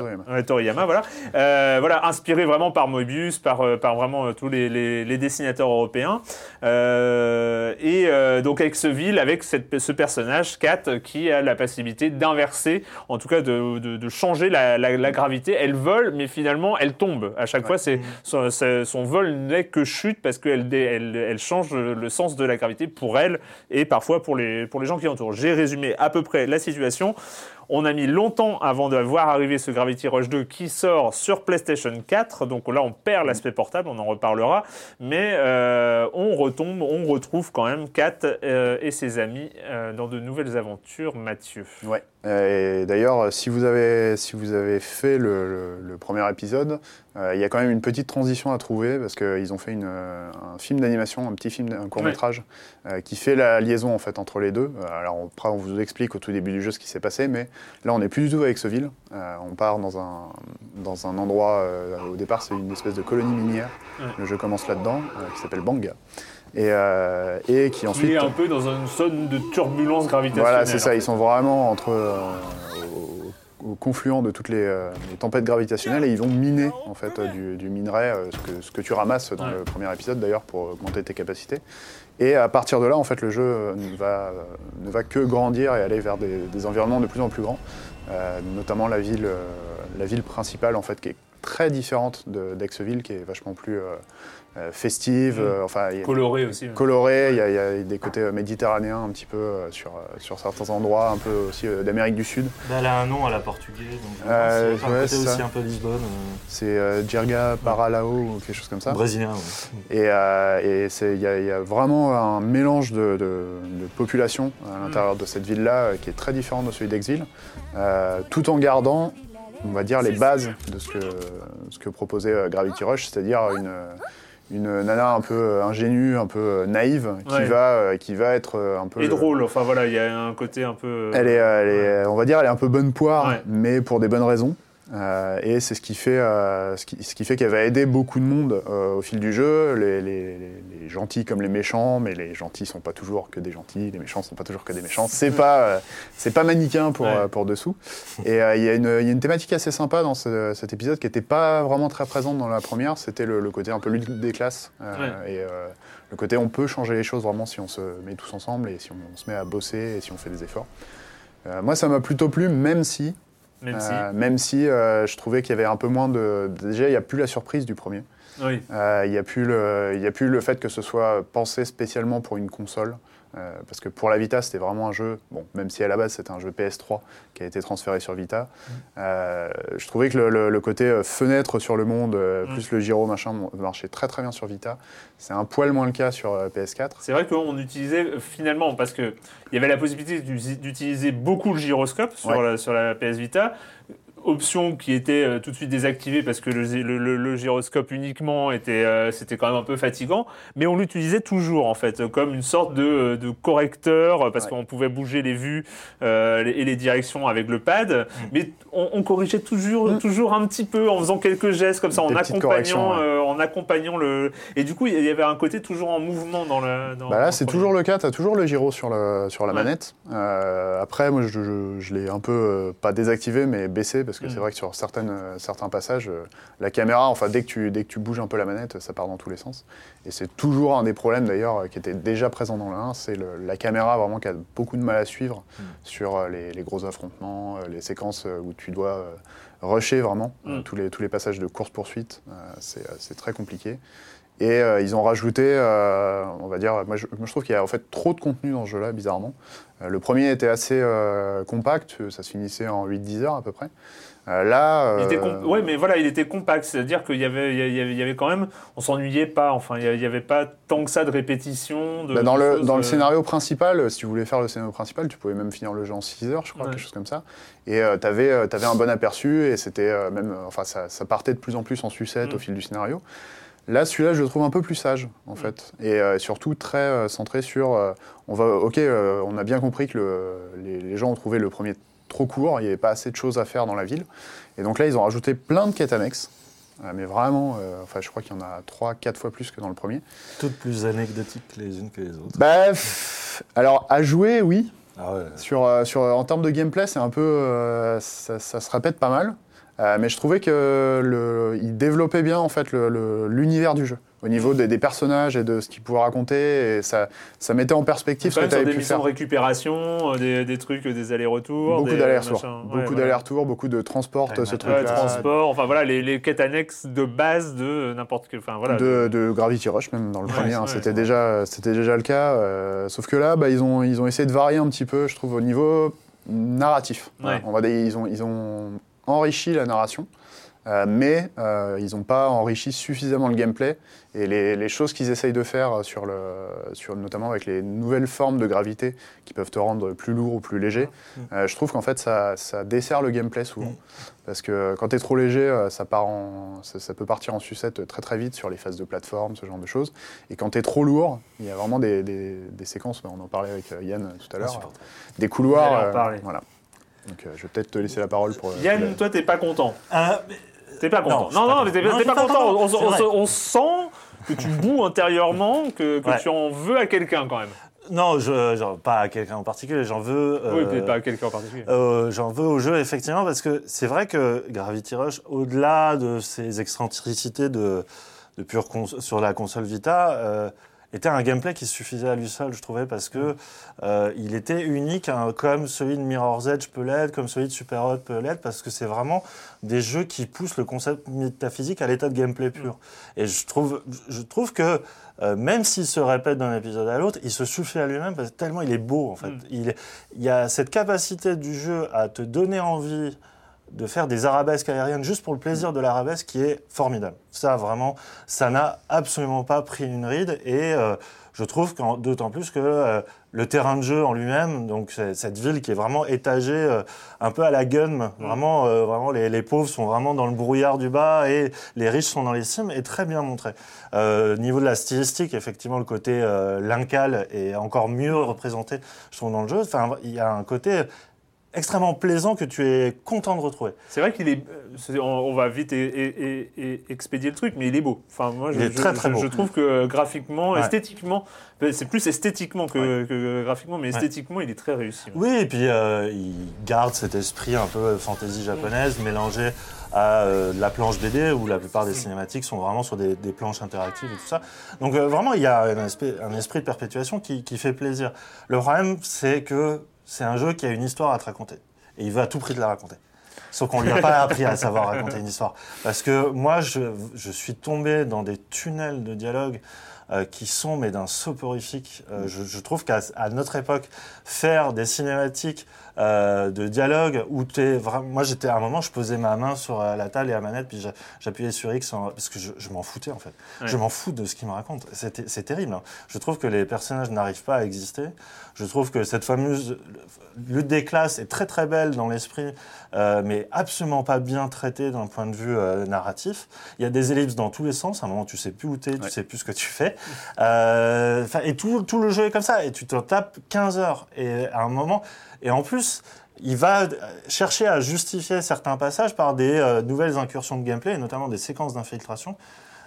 Ouais, ouais, Toriyama, voilà. Euh, voilà, inspiré vraiment par Moebius, par, euh, par vraiment euh, tous les, les- les dessinateurs européens. Euh, et euh, donc avec ce ville, avec cette- ce personnage, Kat, qui a la possibilité d'inverser, en tout cas de, de- de changer la, la- la gravité. Elle vole, mais finalement, elle tombe. À chaque fois, c'est son, son vol n'est que chute parce qu'elle elle, elle change le sens de la gravité pour elle et parfois pour les, pour les gens qui l'entourent. J'ai résumé à peu près la situation. On a mis longtemps avant de voir arriver ce Gravity Rush 2 qui sort sur PlayStation 4. Donc là, on perd l'aspect portable, on en reparlera. Mais euh, on retombe, on retrouve quand même Kat euh, et ses amis euh, dans de nouvelles aventures, Mathieu. Ouais. Et d'ailleurs, si vous avez si vous avez fait le, le- le premier épisode, Il y a quand même une petite transition à trouver parce qu'ils ont fait une, euh, un film d'animation, un petit film, un court métrage euh, qui fait la liaison en fait entre les deux. Euh, alors après, on vous explique au tout début du jeu ce qui s'est passé, mais là, on n'est plus du tout avec ce ville. Euh, on part dans un, dans un endroit. euh, au départ, c'est une espèce de colonie minière. Le jeu commence là-dedans, euh, qui s'appelle Banga. Et, euh, et qui Qui ensuite. est un peu dans une zone de turbulence gravitationnelle. Voilà, c'est ça. Ils sont vraiment entre euh, au, confluent de toutes les, euh, les tempêtes gravitationnelles et ils vont miner en fait euh, du, du minerai, euh, ce, que, ce que tu ramasses dans Ouais. le premier épisode d'ailleurs pour augmenter tes capacités. Et à partir de là, en fait, le jeu ne va, ne va que grandir et aller vers des, des environnements de plus en plus grands, Euh, notamment la ville, la ville principale en fait qui est très différente d'Aixville, qui est vachement plus festive. Mm. euh, enfin, il y a- Coloré aussi. ouais. coloré, il y, a, il y a des côtés euh, méditerranéens un petit peu euh, sur, euh, sur certains endroits, un peu aussi euh, d'Amérique du Sud. Bah, elle a un nom à la portugaise, donc Euh, c'est un ouais, aussi ça. un peu Lisbonne. euh, C'est euh, Djerga Paralao ou quelque chose comme ça. brésilien. ouais. Et, euh, il y, a- il y a vraiment un mélange de, de, de population à l'intérieur de cette ville-là euh, qui est très différent de celui euh, tout en gardant, on va dire, les bases de ce que, ce que proposait euh, Gravity Rush, c'est-à-dire une, une nana un peu euh, ingénue, un peu euh, naïve, qui, Ouais. va, euh, qui va être un peu... Et le- drôle, enfin voilà, il y a un côté un peu. Elle est, elle est, on va dire, elle est un peu bonne poire, Ouais. mais pour des bonnes raisons. Euh, et c'est ce qui fait, euh, ce qui, ce qui fait qu'elle va aider beaucoup de monde euh, au fil du jeu, les, les- les- les gentils comme les méchants, mais les gentils sont pas toujours que des gentils, les méchants sont pas toujours que des méchants. C'est pas, c'est pas manichéen pour, Ouais. pour dessous. Et il y, a une- il y a une thématique assez sympa dans ce- cet épisode qui n'était pas vraiment très présente dans la première, c'était le, le côté un peu lutte des classes et le côté on peut changer les choses vraiment si on se met tous ensemble et si on, se met à bosser et si on fait des efforts. Moi, ça m'a plutôt plu, même si, Même si. euh, même si euh, je trouvais qu'il y avait un peu moins de. Déjà, il n'y a plus la surprise du premier. Oui. Euh, Il n'y a, a plus le fait que ce soit pensé spécialement pour une console. Euh, parce que pour la Vita, c'était vraiment un jeu, bon, même si à la base c'était un jeu PS3 qui a été transféré sur Vita, Mm. euh, je trouvais que le, le- le côté euh, fenêtre sur le monde, euh, Mm. plus le gyro machin, marchait très très bien sur Vita. C'est un poil moins le cas sur euh, PS4. C'est vrai qu'on utilisait finalement, parce qu'il y avait la possibilité d'utiliser beaucoup le gyroscope sur, Ouais. la, sur la PS Vita, option qui était euh, tout de suite désactivée parce que le, gy- le- le- le gyroscope uniquement était, euh, c'était quand même un peu fatigant, mais on l'utilisait toujours en fait comme une sorte de, de correcteur euh, parce Ouais. qu'on pouvait bouger les vues euh, et les directions avec le pad, Mm. mais on, on corrigeait toujours, toujours un petit peu en faisant quelques gestes comme ça, en Des accompagnant, ouais. euh, en accompagnant le, et du coup il y avait un côté toujours en mouvement dans le. Dans, Bah là, c'est toujours le cas, tu as toujours le gyro sur, le, sur la Ouais. manette. Euh, après, moi, je, je- je l'ai un peu, euh, pas désactivé, mais baissé, parce que Mm. c'est vrai que sur certaines, euh, certains passages, euh, la caméra, enfin, dès que, tu, dès que tu bouges un peu la manette, ça part dans tous les sens. Et c'est toujours un des problèmes, d'ailleurs, euh, qui était déjà présent dans le 1, c'est la caméra, vraiment, qui a beaucoup de mal à suivre Mm. sur les, les gros affrontements, les séquences où tu dois rusher, vraiment, Mm. tous, les, tous les passages de course-poursuite, c'est c'est très compliqué. Et euh, ils ont rajouté, euh, on va dire, moi je, moi, je trouve qu'il y a en fait trop de contenu dans ce jeu-là, bizarrement. Euh, le premier était assez euh, compact, ça se finissait en 8-10 heures à peu près. Euh, là, Il était euh, Ouais, mais voilà, il était compact, c'est-à-dire qu'il y avait, il y avait, il y avait quand même, on s'ennuyait pas, enfin, il y a- il y avait pas tant que ça de répétition. De, bah, dans, le, dans le euh, scénario principal, euh, si tu voulais faire le scénario principal, tu pouvais même finir le jeu en 6 heures, je crois, Ouais. quelque chose comme ça. Et tu avais, un bon aperçu, et c'était euh, même, euh, enfin, ça, ça partait de plus en plus en sucette Mm. au fil du scénario. Là, celui-là, je le trouve un peu plus sage, en fait, et euh, surtout très euh, centré sur. euh, on va, ok, euh, on a bien compris que le- les, les gens ont trouvé le premier trop court, il n'y avait pas assez de choses à faire dans la ville, et donc là, ils ont rajouté plein de quêtes annexes. euh, mais vraiment, euh, enfin, je crois qu'il y en a 3-4 fois plus que dans le premier. Toutes plus anecdotiques les unes que les autres. Bah, pff, alors, à jouer, oui. Ah ouais. Sur, euh, sur, en termes de gameplay, c'est un peu. euh, ça, ça se répète pas mal. Euh, mais je trouvais que le, il développait bien en fait l'univers du jeu au niveau des, des personnages et de ce qu'il pouvait raconter et ça, ça mettait en perspective ce que tu avais des pu missions faire. de récupération, euh, des, des trucs, des allers-retours. Beaucoup d'allers-retours, beaucoup Ouais, d'allers-retours, beaucoup de transport, Ouais, ce ouais, truc Ouais, transport, enfin voilà, les, les quêtes annexes de base de n'importe quel. Enfin voilà. de, de Gravity Rush même dans le Ouais, premier, hein, c'était déjà, c'était déjà le cas. euh, sauf que là, bah, ils, ont, ils ont essayé de varier un petit peu, je trouve, au niveau narratif. Voilà, Ouais. on va dire, ils, ont, ils ont enrichi la narration. euh, mais euh, ils n'ont pas enrichi suffisamment le gameplay. Et les, les choses qu'ils essayent de faire, sur le, sur, notamment avec les nouvelles formes de gravité qui peuvent te rendre plus lourd ou plus léger, euh, je trouve qu'en fait ça, ça dessert le gameplay souvent. Parce que quand tu es trop léger, euh, ça, part en, ça, ça peut partir en sucette très très vite sur les phases de plateforme, ce genre de choses. Et quand tu es trop lourd, il y a vraiment des, des- des séquences, on en parlait avec euh, Yann tout à l'heure, Insupportable. des couloirs. Euh, voilà. Donc euh, je vais peut-être te laisser la parole pour. euh, Yann, toi, t'es pas content. Mais- T'es pas content. Non, non, mais t'es pas pas content. On, sent que tu boues intérieurement, que, que Ouais. tu en veux à quelqu'un quand même. Non, je, genre, pas à quelqu'un en particulier, j'en veux. Oui, euh, peut-être pas à quelqu'un en particulier. Euh, J'en veux au jeu, effectivement, parce que c'est vrai que Gravity Rush, au-delà de ses excentricités de, de pure sur la console Vita, euh, était un gameplay qui suffisait à lui seul, je trouvais, parce que euh, il était unique, hein, comme celui de Mirror's Edge peut l'être, comme celui de Super Hot peut l'être, parce que c'est vraiment des jeux qui poussent le concept métaphysique à l'état de gameplay pur. Et je trouve, je trouve que euh, même s'il se répète d'un épisode à l'autre, il se suffit à lui-même parce que tellement il est beau en fait. Mm. Il, y a cette capacité du jeu à te donner envie de faire des arabesques aériennes juste pour le plaisir de l'arabesque qui est formidable. Ça vraiment, ça n'a absolument pas pris une ride et euh, je trouve d'autant plus que euh, le terrain de jeu en lui-même, donc cette ville qui est vraiment étagée euh, un peu à la gun, vraiment, euh, vraiment les, les pauvres sont vraiment dans le brouillard du bas et les riches sont dans les cimes, est très bien montré. Au niveau de la stylistique, effectivement, le côté lincal est encore mieux représenté, je trouve, dans le jeu. Enfin, il y a un côté extrêmement plaisant que tu es content de retrouver. C'est vrai qu'il est. euh, On, va vite et, et- et- et expédier le truc, mais il est beau. Enfin, moi, je, Il est je- très, très je- beau. je trouve que euh, graphiquement, Ouais. esthétiquement, c'est plus esthétiquement que, que graphiquement, mais esthétiquement, il est très réussi. Oui, et puis euh, il garde cet esprit un peu fantasy japonaise mélangé à euh, la planche BD où la plupart des cinématiques sont vraiment sur des, des planches interactives et tout ça. Donc euh, vraiment, il y a un, esprit, un esprit de perpétuation qui, qui fait plaisir. Le problème, c'est que c'est un jeu qui a une histoire à te raconter. Et il veut à tout prix te la raconter. Sauf qu'on lui a pas appris à savoir raconter une histoire. Parce que moi, je, suis tombé dans des tunnels de dialogue euh, qui sont mais d'un soporifique. Euh, je, trouve qu'à notre époque, faire des cinématiques euh, de dialogue où t'es vraiment... Moi, j'étais à un moment, je posais ma main sur euh, la table et la manette, puis j'a- j'appuyais sur X en- parce que je, je m'en foutais en fait. Ouais. Je m'en fous de ce qu'il me raconte. C'est terrible. hein. Je trouve que les personnages n'arrivent pas à exister. Je trouve que cette fameuse lutte des classes est très très belle dans l'esprit, euh, mais absolument pas bien traitée d'un point de vue euh, narratif. Il y a des ellipses dans tous les sens. À un moment, tu sais plus où t'es, tu Ouais. sais plus ce que tu fais. Et tout, tout le jeu est comme ça. Et tu te tapes 15 heures. Et à un moment, et en plus, il va chercher à justifier certains passages par des euh, nouvelles incursions de gameplay, et notamment des séquences d'infiltration,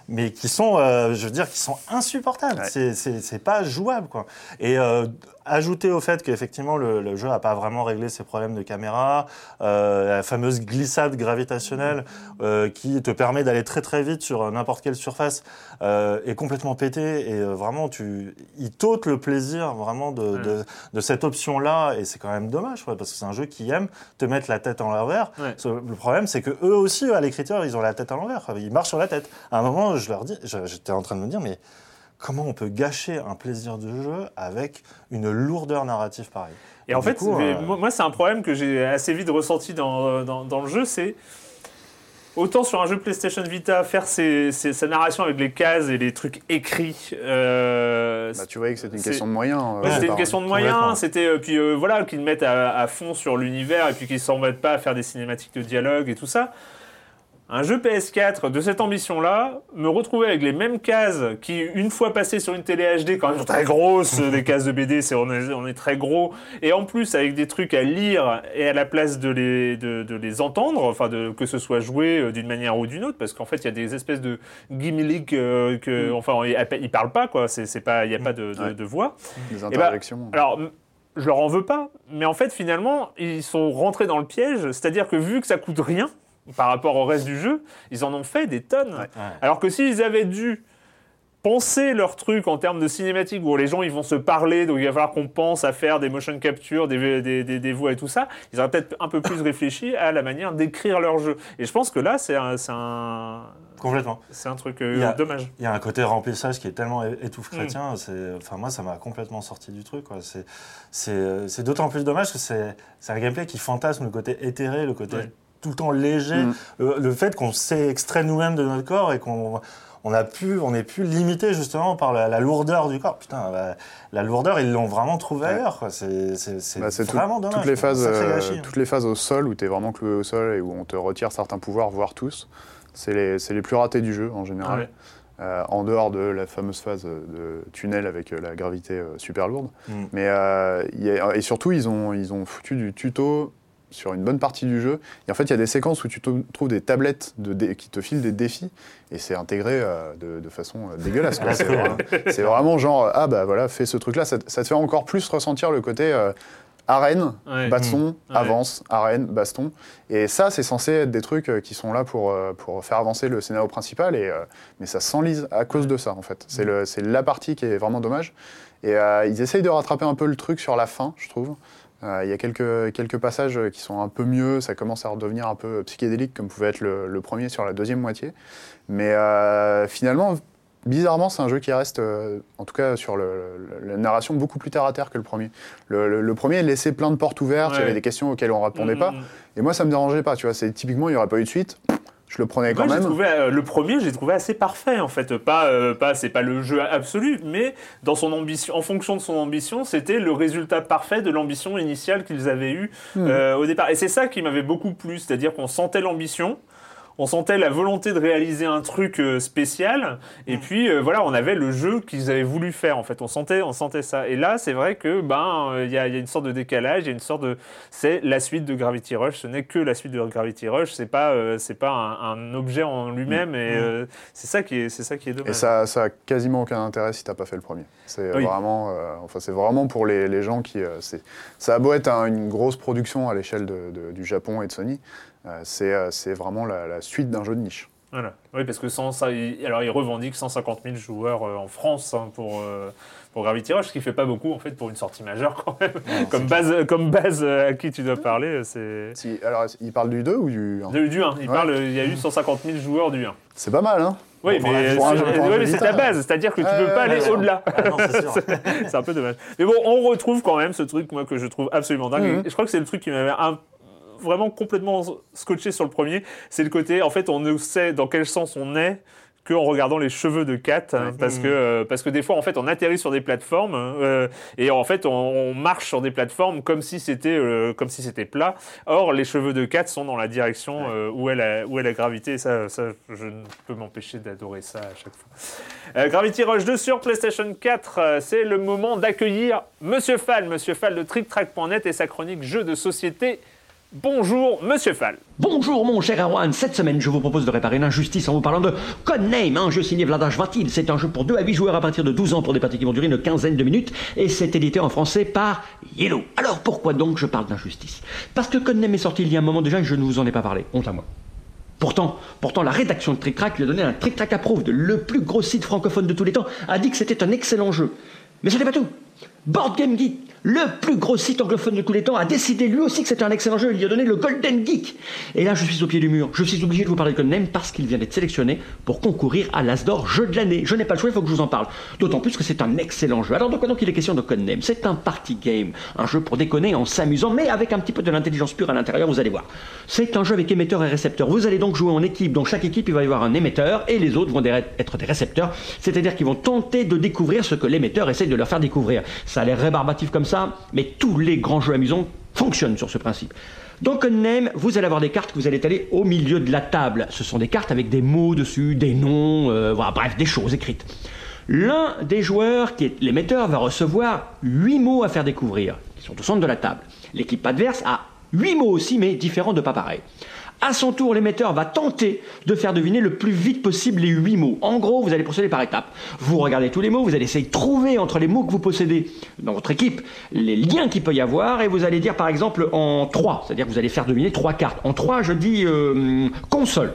mais qui sont, euh, je veux dire, qui sont insupportables. Ouais. C'est- pas jouable, quoi. Et euh, ajouter au fait qu'effectivement le, le jeu a pas vraiment réglé ses problèmes de caméra, euh, la fameuse glissade gravitationnelle euh, qui te permet d'aller très très vite sur n'importe quelle surface euh, est complètement pété et vraiment tu, il t'ôte le plaisir vraiment de, de, de cette option-là et c'est quand même dommage parce que c'est un jeu qui aime te mettre la tête en l'envers. Ouais. Le problème c'est que eux aussi à l'écriture ils ont la tête à l'envers, ils marchent sur la tête. À un moment je leur dis, j'étais en train de me dire mais comment on peut gâcher un plaisir de jeu avec une lourdeur narrative pareille Et en fait, coup, mais euh, moi, c'est un problème que j'ai assez vite ressenti dans, dans, dans le jeu, c'est autant sur un jeu PlayStation Vita, faire ses, ses- sa narration avec les cases et les trucs écrits. euh, Bah, tu voyais que c'était une C'est- question de moyens. euh, Ouais, c'était une question de moyens, c'était euh, puis euh, voilà qu'ils mettent à, à fond sur l'univers et puis qu'ils s'en mettent pas à faire des cinématiques de dialogue et tout ça. Un jeu PS4 de cette ambition-là, me retrouver avec les mêmes cases qui, une fois passées sur une télé HD, quand même sont très grosses, des cases de BD, c'est on est, on est très gros, et en plus avec des trucs à lire et à la place de les, de, de les entendre, enfin de, que ce soit joué euh, d'une manière ou d'une autre, parce qu'en fait il y a des espèces de gimmicks euh, que, enfin ils, parlent pas quoi, c'est pas, il n'y a pas de, de- Ouais. de voix. Des ben, interjections. Alors, je leur en veux pas, mais en fait, finalement, ils sont rentrés dans le piège, c'est-à-dire que vu que ça coûte rien par rapport au reste du jeu, ils en ont fait des tonnes. Ouais. Alors que s'ils avaient dû penser leur truc en termes de cinématique où les gens ils vont se parler, donc il va falloir qu'on pense à faire des motion capture, des, des, des, des voix et tout ça, ils auraient peut-être un peu plus réfléchi à la manière d'écrire leur jeu. Et je pense que là, c'est un, complètement. c'est un truc euh, Il y a- dommage. Il y a un côté remplissage qui est tellement étouffe Mm. chrétien. C'est, enfin moi, ça m'a complètement sorti du truc. quoi. C'est, d'autant plus dommage que c'est, c'est un gameplay qui fantasme le côté éthéré, le côté Ouais. Tout le temps léger. Mm. Le, le fait qu'on s'est extrait nous-mêmes de notre corps et qu'on on a pu, on est pu limiter justement par la, la lourdeur du corps. Putain, la, la lourdeur, ils l'ont vraiment trouvé ailleurs. C'est Bah, c'est tout- vraiment dommage. toutes les phases, euh, hein. toutes les phases au sol où tu es vraiment cloué au sol et où on te retire certains pouvoirs, voire tous. C'est les, les plus ratés du jeu en général. Ah ouais. Euh, en dehors de la fameuse phase de tunnel avec euh, la gravité euh, super lourde. Mm. Mais euh, y a- et surtout, ils ont, ils ont foutu du tuto sur une bonne partie du jeu. Et en fait, il y a des séquences où tu trouves des tablettes de dé- qui te filent des défis et c'est intégré euh, de, de façon euh, dégueulasse. quoi. C'est vraiment, c'est vraiment genre, ah bah voilà, fais ce truc-là. Ça, te- ça te fait encore plus ressentir le côté euh, arène, Ouais. baston, Ouais. avance, arène, baston. Et ça, c'est censé être des trucs euh, qui sont là pour, euh, pour faire avancer le scénario principal, et, euh, mais ça s'enlise à cause de ça, en fait. C'est le- c'est la partie qui est vraiment dommage. Et euh, ils essayent de rattraper un peu le truc sur la fin, je trouve. Euh, Il y a quelques, quelques passages qui sont un peu mieux, ça commence à redevenir un peu psychédélique, comme pouvait être le, le premier sur la deuxième moitié. Mais euh, finalement, bizarrement, c'est un jeu qui reste, euh, en tout cas sur le- le- la narration, beaucoup plus terre à terre que le premier. Le, premier laissait plein de portes ouvertes, il y avait des questions auxquelles on répondait Mm, pas. mm, mm. Et moi, ça me dérangeait pas, tu vois. C'est typiquement, il n'y aurait pas eu de suite. Je le prenais quand Moi, même. trouvé, euh, le premier, j'ai trouvé assez parfait en fait. Pas, euh, pas, c'est pas le jeu absolu, mais dans son ambition, en fonction de son ambition, c'était le résultat parfait de l'ambition initiale qu'ils avaient eue Hmm. euh, au départ. Et c'est ça qui m'avait beaucoup plu, c'est-à-dire qu'on sentait l'ambition. On sentait la volonté de réaliser un truc euh, spécial, et puis euh, voilà, on avait le jeu qu'ils avaient voulu faire. En fait, on sentait, on sentait ça. Et là, c'est vrai que ben, euh, il y, a, il y a une sorte de décalage, il y a une sorte de, c'est la suite de Gravity Rush. Ce n'est que la suite de Gravity Rush. C'est pas, euh, c'est pas un, un objet en lui-même, et euh, c'est ça qui est, c'est ça qui est dommage. Et ça, ça a quasiment aucun intérêt si t'as pas fait le premier. C'est Oui. vraiment, enfin, c'est vraiment pour les, les gens qui. c'est- ça a beau être un- une grosse production à l'échelle du Japon et de Sony, c'est euh, c'est vraiment la, la suite d'un jeu de niche. Voilà. Oui, parce que sans ça, il- alors ils revendiquent 150 000 joueurs euh, en France hein, pour, euh, pour Gravity Rush, ce qui fait pas beaucoup en fait pour une sortie majeure quand même. comme, base, comme base euh, à qui tu dois parler, euh, c'est. Si, alors, il parle du 2 ou du 1 Du, du 1, il Ouais. parle, il y a eu 150 000 joueurs du 1. C'est pas mal, hein Oui, un- mais mais c'est ta base, c'est-à-dire que tu Ouais, peux pas aller au-delà. Ah c'est un peu dommage. Mais bon, on retrouve quand même ce truc, moi, que je trouve absolument dingue. Mhm. Je crois que c'est le truc qui m'avait un- vraiment complètement scotché sur le premier. C'est le côté, en fait, on ne sait dans quel sens on est qu'en regardant les cheveux de Kat, hein, parce, que, euh, parce que des fois, en fait, on atterrit sur des plateformes euh, et en fait, on, on marche sur des plateformes comme si c'était euh, comme si c'était plat. Or, les cheveux de Kat sont dans la direction où, elle a, où elle a gravité. Et ça, ça, je ne peux m'empêcher d'adorer ça à chaque fois. Gravity Rush 2 sur PlayStation 4, euh, c'est le moment d'accueillir Monsieur Fall, Monsieur Fall de TrickTrack.net et sa chronique jeux de société. Bonjour, Monsieur Fall. Bonjour mon cher Erwan, cette semaine je vous propose de réparer une injustice en vous parlant de Codename, un jeu signé Vladash Vatil. C'est un jeu pour 2 à 8 joueurs à partir de 12 ans pour des parties qui vont durer une quinzaine de minutes et c'est édité en français par Yellow. Alors pourquoi donc je parle d'injustice? Parce que Codename est sorti il y a un moment déjà et je ne vous en ai pas parlé, honte à moi. Pourtant, pourtant, la rédaction de Trick Track lui a donné un Trick Track Approved, le plus gros site francophone de tous les temps, a dit que c'était un excellent jeu. Mais ce n'est pas tout. Board Game Geek, le plus gros site anglophone de tous les temps, a décidé lui aussi que c'était un excellent jeu. Il lui a donné le Golden Geek. Et là, je suis au pied du mur. Je suis obligé de vous parler de Codename parce qu'il vient d'être sélectionné pour concourir à l'Asdor Jeu de l'année. Je n'ai pas le choix, il faut que je vous en parle. D'autant plus que c'est un excellent jeu. Alors, donc, donc il est question de Codename. C'est un party game, un jeu pour déconner en s'amusant, mais avec un petit peu de l'intelligence pure à l'intérieur, vous allez voir. C'est un jeu avec émetteur et récepteur. Vous allez donc jouer en équipe. Dans chaque équipe, il va y avoir un émetteur et les autres vont être des récepteurs. C'est-à-dire qu'ils vont tenter de découvrir ce que l'émetteur essaie de leur faire découvrir. Ça a l'air rébarbatif comme ça, mais tous les grands jeux amusants fonctionnent sur ce principe. Dans Codename, vous allez avoir des cartes que vous allez étaler au milieu de la table. Ce sont des cartes avec des mots dessus, des noms, euh, voilà, bref, des choses écrites. L'un des joueurs, qui est l'émetteur, va recevoir 8 mots à faire découvrir, qui sont au centre de la table. L'équipe adverse a 8 mots aussi, mais différents de pas pareils. À son tour, l'émetteur va tenter de faire deviner le plus vite possible les 8 mots. En gros, vous allez procéder par étapes. Vous regardez tous les mots, vous allez essayer de trouver entre les mots que vous possédez dans votre équipe les liens qu'il peut y avoir et vous allez dire par exemple en 3, c'est-à-dire que vous allez faire deviner trois cartes. En 3, je dis euh, console.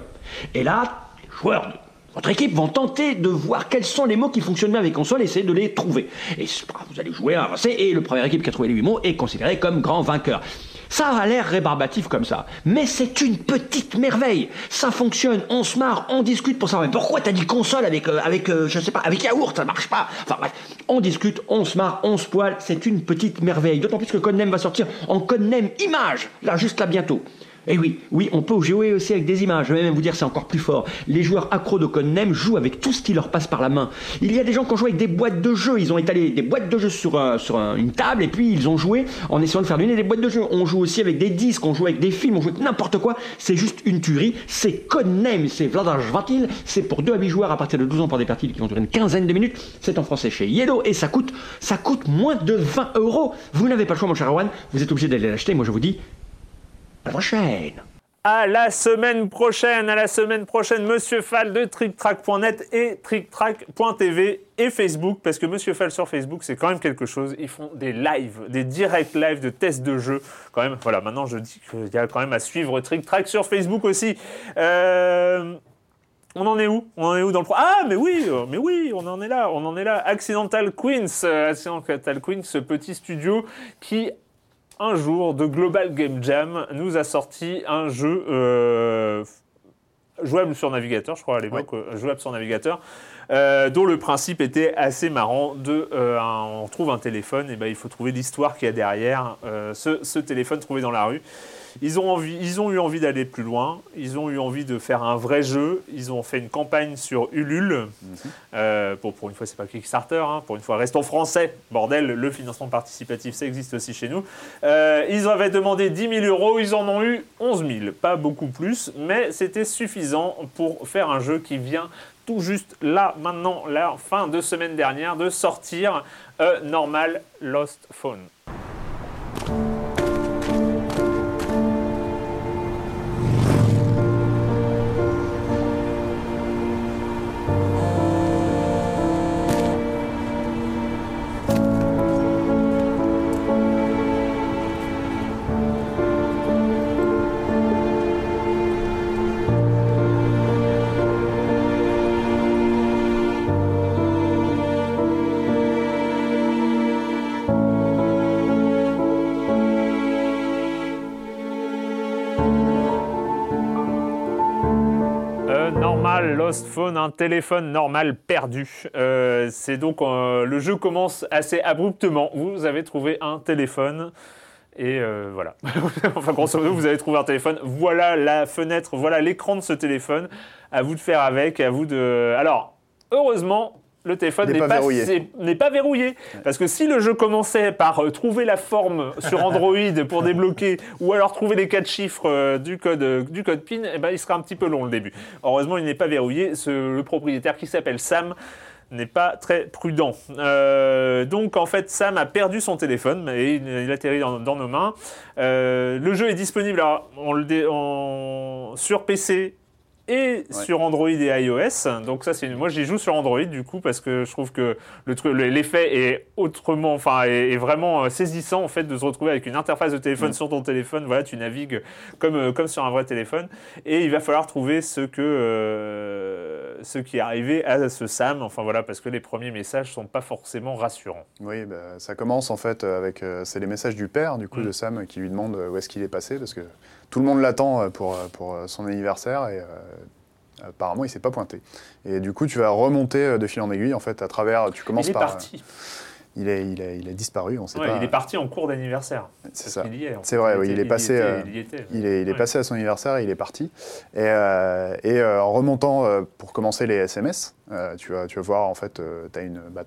Et là, les joueurs de votre équipe vont tenter de voir quels sont les mots qui fonctionnent bien avec console et essayer de les trouver. Et vous allez jouer, avancer, et le première équipe qui a trouvé les 8 mots est considérée comme grand vainqueur. Ça a l'air rébarbatif comme ça, mais c'est une petite merveille. Ça fonctionne, on se marre, on discute pour savoir mais pourquoi t'as dit console avec, euh, avec euh, je sais pas, avec yaourt, ça marche pas. Enfin bref, on discute, on se marre, on se poile, c'est une petite merveille. D'autant plus que Codename va sortir en Codename Image, là juste là bientôt. Eh oui, oui, on peut jouer aussi avec des images. Je vais même vous dire, c'est encore plus fort. Les joueurs accros de Codenames jouent avec tout ce qui leur passe par la main. Il y a des gens qui ont joué avec des boîtes de jeux. Ils ont étalé des boîtes de jeux sur, un- une table et puis ils ont joué en essayant de faire donner des boîtes de jeux. On joue aussi avec des disques, on joue avec des films, on joue avec n'importe quoi. C'est juste une tuerie. C'est Codenames, c'est Vladar Vatil. C'est pour 2 à 8 joueurs à partir de 12 ans pour des parties qui vont durer une quinzaine de minutes. C'est en français chez Yellow et ça coûte, ça coûte moins de 20 euros. Vous n'avez pas le choix, mon cher Erwan. Vous êtes obligé d'aller l'acheter. Moi, je vous dis prochaine. À la semaine prochaine, à la semaine prochaine, Monsieur Fall de TrickTrack.net et TrickTrack.tv et Facebook, parce que Monsieur Fall sur Facebook, c'est quand même quelque chose. Ils font des lives, des directs live de tests de jeux. Quand même, voilà, maintenant je dis qu'il y a quand même à suivre TrickTrack sur Facebook aussi. Euh, on en est où? On en est où dans le pro? Ah, mais oui, euh, mais oui, on en est là, on en est là. Accidental Queens, euh, Accidental Queens, ce petit studio qui un jour de Global Game Jam nous a sorti un jeu euh, jouable sur navigateur, je crois à l'époque, euh, jouable sur navigateur, euh, dont le principe était assez marrant. De, euh, un- on trouve un téléphone, et ben il faut trouver l'histoire qu'il y a derrière ce, ce téléphone trouvé dans la rue. Ils ont, envie, ils ont eu envie d'aller plus loin, ils ont eu envie de faire un vrai jeu, ils ont fait une campagne sur Ulule. Euh, pour, pour une fois, c'est pas Kickstarter, hein, pour une fois, restons français, bordel, le financement participatif, ça existe aussi chez nous. Euh, ils avaient demandé 10 000 euros, ils en ont eu 11 000, pas beaucoup plus, mais c'était suffisant pour faire un jeu qui vient tout juste là, maintenant, la fin de semaine dernière, de sortir euh, Normal Lost Phone. Normal Lost Phone, un téléphone normal perdu. Euh, c'est donc euh, le jeu commence assez abruptement. Vous avez trouvé un téléphone. Et euh, voilà. enfin, grosso modo, vous avez trouvé un téléphone. Voilà la fenêtre, voilà l'écran de ce téléphone. À vous de faire avec, à vous de. Alors, heureusement, le téléphone n'est pas pas, verrouillé. pas. Parce que si le jeu commençait par euh, trouver la forme sur Android pour débloquer, ou alors trouver les quatre chiffres euh, du code, euh, du code PIN, eh ben, il sera un petit peu long le début. Heureusement, il n'est pas verrouillé. Ce- le propriétaire qui s'appelle Sam n'est pas très prudent. Euh, donc en fait, Sam a perdu son téléphone et il, il atterrit dans, dans nos mains. Euh, le jeu est disponible alors, on le dé- en- sur PC et sur Android et iOS. Donc ça, c'est une- moi j'y joue sur Android du coup parce que je trouve que le truc, le- l'effet est autrement, enfin est, est vraiment euh, saisissant en fait de se retrouver avec une interface de téléphone sur ton téléphone. Voilà, tu navigues comme euh, comme sur un vrai téléphone. Et il va falloir trouver ce que euh, ce qui est arrivé à ce Sam. Enfin voilà, parce que les premiers messages sont pas forcément rassurants. Oui, bah, ça commence en fait avec. euh, c'est les messages du père, du coup, Mm. de Sam, qui lui demande où est-ce qu'il est passé, parce que tout le monde l'attend euh, pour, euh, pour euh, son anniversaire et. Apparemment, il s'est pas pointé. Et du coup, tu vas remonter de fil en aiguille, en fait, à travers. Tu commences il est par. parti. il, est, il, est, il disparu, on sait Ouais, pas. il est parti en cours d'anniversaire. C'est ça. C'est vrai, Il oui, était- il est passé, était, euh, il y était. Il est, il est Ouais. passé à son anniversaire et il est parti. Et, euh, et euh, en remontant pour commencer les SMS, euh, tu, vas, tu vas voir, en fait, tu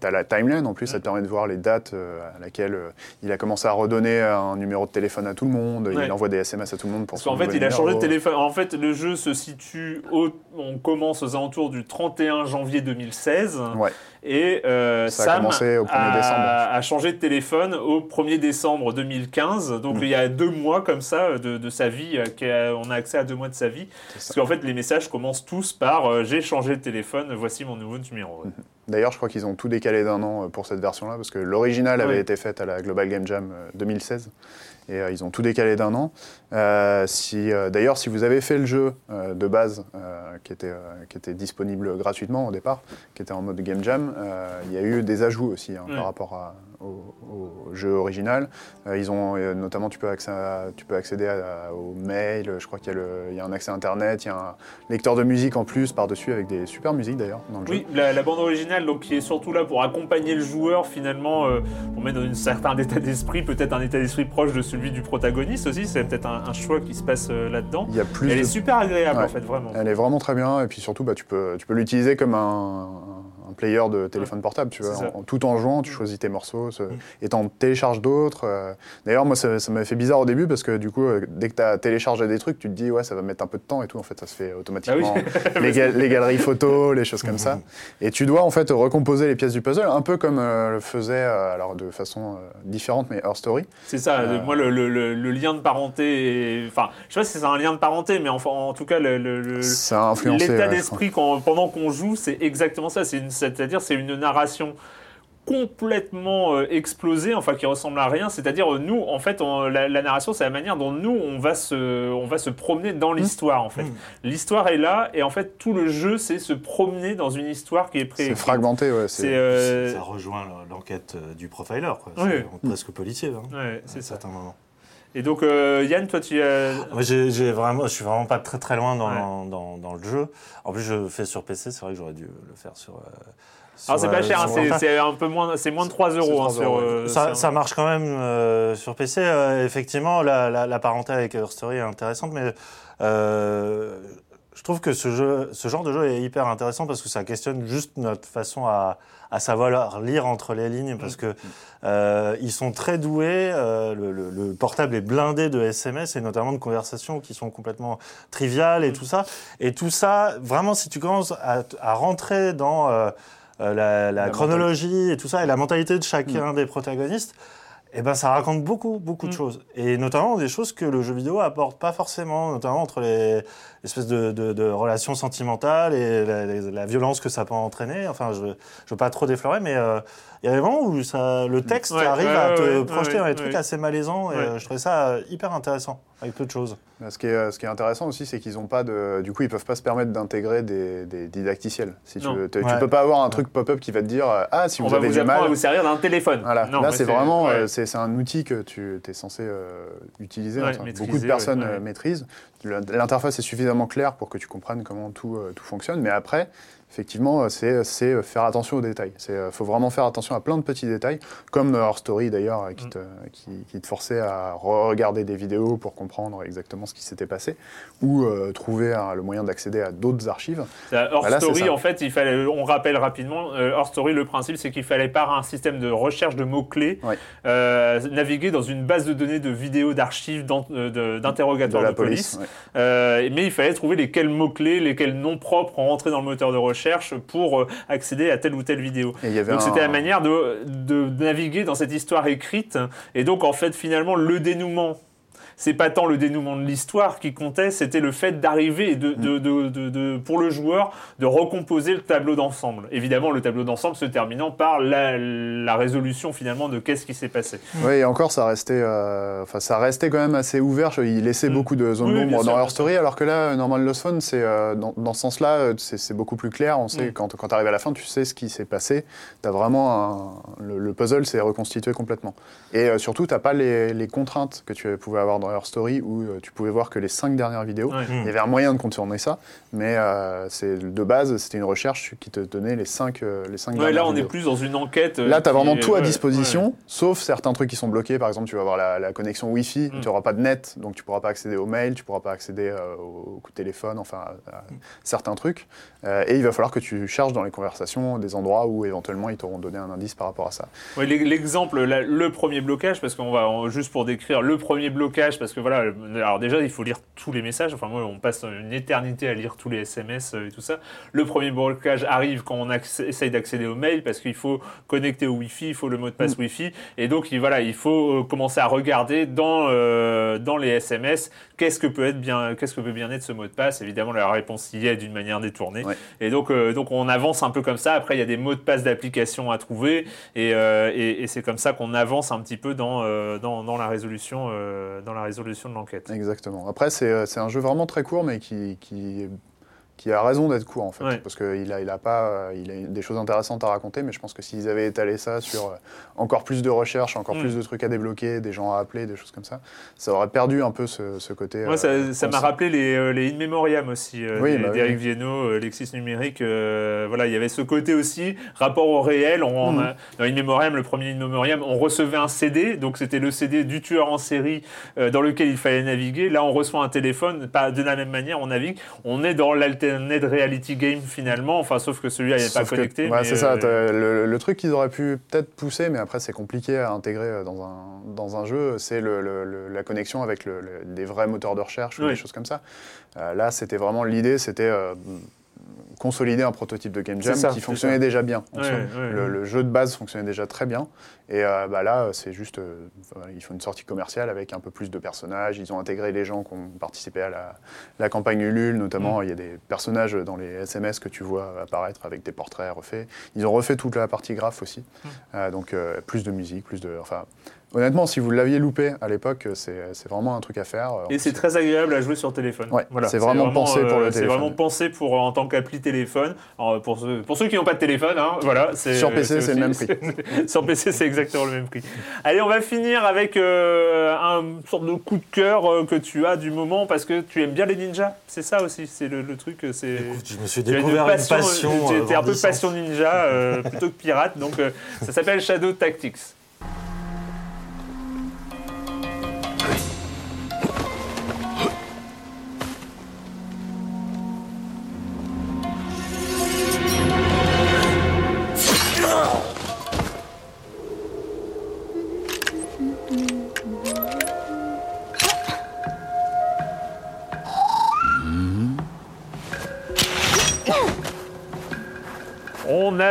as, la timeline en plus, ça te permet de voir les dates euh, à laquelle euh, il a commencé à redonner un numéro de téléphone à tout le monde, Ouais. il envoie des SMS à tout le monde pour Parce qu'en fait, il a changé de téléphone. En fait, le jeu se situe au. On commence aux alentours du 31 janvier 2016. Ouais. Et euh, Ça a Sam commencé au 1er a, décembre. a changé de téléphone au 1er décembre 2015. Donc Mm. il y a deux mois comme ça de, de sa vie. euh, on a accès à deux mois de sa vie. Parce qu'en fait, les messages commencent tous par euh, J'ai changé de téléphone, voici mon nouveau numéro. D'ailleurs, je crois qu'ils ont tout décalé d'un an euh, pour cette version-là, parce que l'original avait été faite à la Global Game Jam euh, 2016. Et euh, ils ont tout décalé d'un an. Euh, si, euh, D'ailleurs, si vous avez fait le jeu euh, de base, euh, qui, était, euh, qui était disponible gratuitement au départ, qui était en mode Game Jam, euh, il y a eu des ajouts aussi hein, Ouais. par rapport à- au, au jeu original. Euh, ils ont euh, notamment, tu peux, accès à- tu peux accéder à- au mail, je crois qu'il y, a y un accès internet, il y a un lecteur de musique en plus par-dessus avec des super musiques d'ailleurs dans le jeu. Oui, la, la bande originale, donc qui est surtout là pour accompagner le joueur finalement, euh, pour mettre dans un certain état d'esprit, peut-être un état d'esprit proche de celui du protagoniste aussi. C'est peut-être un, un choix qui se passe euh, là-dedans. Il y a plus Elle de- est super agréable Ouais. en fait, vraiment. Elle est vraiment très bien et puis surtout bah, tu peux, tu peux l'utiliser comme un, un player de téléphone portable, tu vois. Mm. en- tout en jouant, tu choisis tes morceaux ce- et t'en télécharges d'autres. euh. D'ailleurs moi ça, ça m'avait fait bizarre au début parce que du coup euh, dès que tu as téléchargé des trucs tu te dis ouais ça va mettre un peu de temps et tout en fait ça se fait automatiquement. les, gal- les galeries photos, les choses comme ça. Et tu dois en fait recomposer les pièces du puzzle un peu comme euh, le faisait alors de façon différente mais Her Story. C'est ça, moi le, le- le- le lien de parenté, enfin je sais pas si c'est un lien de parenté, mais enfin, en tout cas l'état d'esprit pendant qu'on joue, c'est exactement ça. C'est une- C'est-à-dire c'est une narration complètement euh, explosée, enfin qui ressemble à rien. C'est-à-dire euh, nous, en fait, on- la, la narration, c'est la manière dont nous on va se, on va se promener dans l'histoire. En fait, l'histoire est là et en fait tout le jeu, c'est se promener dans une histoire qui est pré. C'est fragmenté, ouais. C'est euh, Ça rejoint l'enquête euh, du profiler, quoi. Oui. Presque policier, hein, ouais, à c'est ça. certains moments. Et donc euh, Yann, toi tu Moi, j'ai, vraiment, je suis vraiment pas très très loin dans, Ouais. dans, dans le jeu. En plus, je fais sur PC, c'est vrai que j'aurais dû le faire sur. euh, Alors c'est sur, pas euh, cher, c'est c'est un peu moins, c'est moins de 3 euros. C'est hein, 3 sur, ouais. Ça, marche quand même sur PC. effectivement, la, la, la parenté avec Her Story est intéressante, mais je trouve que ce, jeu, ce genre de jeu est hyper intéressant parce que ça questionne juste notre façon à, à savoir lire entre les lignes parce que euh, ils sont très doués. euh, le, le- le portable est blindé de SMS et notamment de conversations qui sont complètement triviales et tout ça. Et tout ça, vraiment, si tu commences à, à rentrer dans euh, la, la La chronologie et tout ça et la mentalité de chacun des protagonistes, eh ben, ça raconte beaucoup, beaucoup de Mm. choses. Et notamment des choses que le jeu vidéo apporte pas forcément, notamment entre les espèces de, de, de relations sentimentales et la, la- la violence que ça peut entraîner. Enfin, je ne veux pas trop déflorer, mais euh, il y a des moments où ça, le texte Ouais, arrive ouais, à te ouais, ouais, projeter dans ouais, des trucs ouais. assez malaisants. Et Ouais. euh, je trouvais ça euh, hyper intéressant, avec peu de choses. Bah, Ce qui, est, ce qui est intéressant aussi, c'est qu'ils ont pas de. Du coup, ils peuvent pas se permettre d'intégrer des, des didacticiels. Si tu, veux. Tu peux pas avoir un truc pop-up qui va te dire euh, Ah, si on vous va avez vous du apprendre à mal. vous servir d'un téléphone. Voilà. Non, Là, c'est vraiment. ouais. euh, c'est un outil que tu es censé euh, utiliser. Ouais, enfin, beaucoup de personnes ouais, ouais. euh, maîtrisent. L'interface est suffisamment claire pour que tu comprennes comment tout, euh, tout fonctionne. Mais après, effectivement, euh, c'est c'est faire attention aux détails. Il faut vraiment faire attention à plein de petits détails, comme Her Story d'ailleurs, euh, qui, Mm. te, qui, qui te forçait à regarder des vidéos pour comprendre exactement ce qui s'était passé, ou euh, trouver euh, le moyen d'accéder à d'autres archives. Hors Bah Story, en fait, il fallait, on rappelle rapidement, euh, Story, le principe, c'est qu'il fallait par un système de recherche de mots-clés euh, naviguer dans une base de données de vidéos, d'archives, euh, d'interrogatoires De de, la police. Euh, mais il fallait trouver lesquels mots-clés, lesquels noms propres ont rentré dans le moteur de recherche pour euh, accéder à telle ou telle vidéo. Donc un- c'était la manière de, de naviguer dans cette histoire écrite. Et donc en fait finalement le dénouement, c'est pas tant le dénouement de l'histoire qui comptait, c'était le fait d'arriver et de, de, de, de- de- pour le joueur de recomposer le tableau d'ensemble. Évidemment le tableau d'ensemble se terminant par la, la résolution finalement de qu'est-ce qui s'est passé. Oui, et encore, ça restait, euh, enfin, ça restait quand même assez ouvert. Il laissait Mm. beaucoup de zones Oui, d'ombre dans leur story, alors que là, Normal Lost Phone, c'est euh, dans, dans ce sens-là, euh, c'est c'est beaucoup plus clair. On sait Mm. quand, quand tu arrives à la fin, tu sais ce qui s'est passé. T'as vraiment un- le, le puzzle s'est reconstitué complètement. Et euh, surtout, t'as pas les, les contraintes que tu pouvais avoir dans leur story où euh, tu pouvais voir que les cinq dernières vidéos. Ouais. Il y avait un moyen de contourner ça, mais euh, c'est de base, c'était une recherche qui te donnait les cinq, euh, les cinq Ouais, dernières là on est plus dans une enquête. euh, Là, tu as vraiment tout à disposition, ouais. sauf certains trucs qui sont bloqués. Par exemple, tu vas avoir la, la connexion Wi-Fi, Mm. tu n'auras pas de net, donc tu pourras pas accéder aux mails, tu pourras pas accéder au coup de téléphone, enfin à, à certains trucs. Et il va falloir que tu cherches dans les conversations des endroits où éventuellement ils t'auront donné un indice par rapport à ça. L'exemple, le premier blocage, parce qu'on va on- juste pour décrire le premier blocage, parce que voilà, alors déjà il faut lire tous les messages. Enfin moi, on passe une éternité à lire tous les SMS euh, et tout ça. Le premier blocage arrive quand on essaye d'accéder au mail, parce qu'il faut connecter au Wi-Fi, il faut le mot de passe Wi-Fi, et donc il, voilà, il faut euh, commencer à regarder dans euh, dans les SMS qu'est-ce que peut être bien, qu'est-ce que peut bien être ce mot de passe. Évidemment, la réponse y est d'une manière détournée. Ouais. Et donc, euh, donc on avance un peu comme ça. Après, il y a des mots de passe d'application à trouver, et, euh, et, et c'est comme ça qu'on avance un petit peu dans, dans, dans la résolution, dans la résolution de l'enquête. Exactement. Après, c'est euh, c'est un jeu vraiment très court, mais qui, qui, qui a raison d'être court en fait, Ouais. parce qu'il a, il a pas, euh, il a des choses intéressantes à raconter, mais je pense que s'ils avaient étalé ça sur euh, encore plus de recherches, encore Mm. plus de trucs à débloquer, des gens à appeler, des choses comme ça, ça aurait perdu un peu ce, ce côté. Moi, ça euh, ça m'a rappelé les, les In Memoriam aussi, Oui, bah oui, d'Éric oui. Viennot, Lexis Numérique. euh, voilà, il y avait ce côté aussi, rapport au réel. On, a- dans In Memoriam, le premier In Memoriam, on recevait un CD, donc c'était le CD du tueur en série euh, dans lequel il fallait naviguer. Là, on reçoit un téléphone, pas de la même manière, on navigue. On est dans l'alternate reality game finalement, enfin, sauf que celui-là, il n'est pas connecté. ouais, c'est ça. euh, Le, le truc qu'ils auraient pu peut-être pousser, mais après c'est compliqué à intégrer euh, dans un, dans un jeu, c'est le- le- le- la connexion avec des vrais moteurs de recherche ou des choses comme ça. Euh, là, c'était vraiment l'idée, c'était consolider un prototype de Game Jam ça, qui fonctionnait ça. déjà bien. Ouais, ouais, le, ouais. le jeu de base fonctionnait déjà très bien. Et euh, bah là, c'est juste, euh, ils font une sortie commerciale avec un peu plus de personnages. Ils ont intégré les gens qui ont participé à la, la campagne Ulule, notamment. Mm. Il y a des personnages dans les SMS que tu vois apparaître avec des portraits refaits. Ils ont refait toute la partie graphe aussi. Mm. Euh, donc plus de musique, plus de. Enfin, honnêtement, si vous l'aviez loupé à l'époque, c'est c'est vraiment un truc à faire. Et c'est très agréable à jouer sur téléphone. Ouais, c'est vraiment pensé pour le C'est téléphone. vraiment pensé pour, euh, en tant qu'appli téléphone. Alors, pour, ceux, pour ceux qui n'ont pas de téléphone, hein, voilà. c'est- Sur PC, c'est le même prix. sur PC, c'est exactement le même prix. Allez, on va finir avec euh, un sorte de coup de cœur euh, que tu as du moment parce que tu aimes bien les ninjas. C'est ça aussi, c'est le, le truc. euh, C'est Écoute, je me suis tu découvert une passion. Tu euh, étais un peu passion ninja euh, plutôt que pirate. Donc, euh, ça s'appelle Shadow Tactics.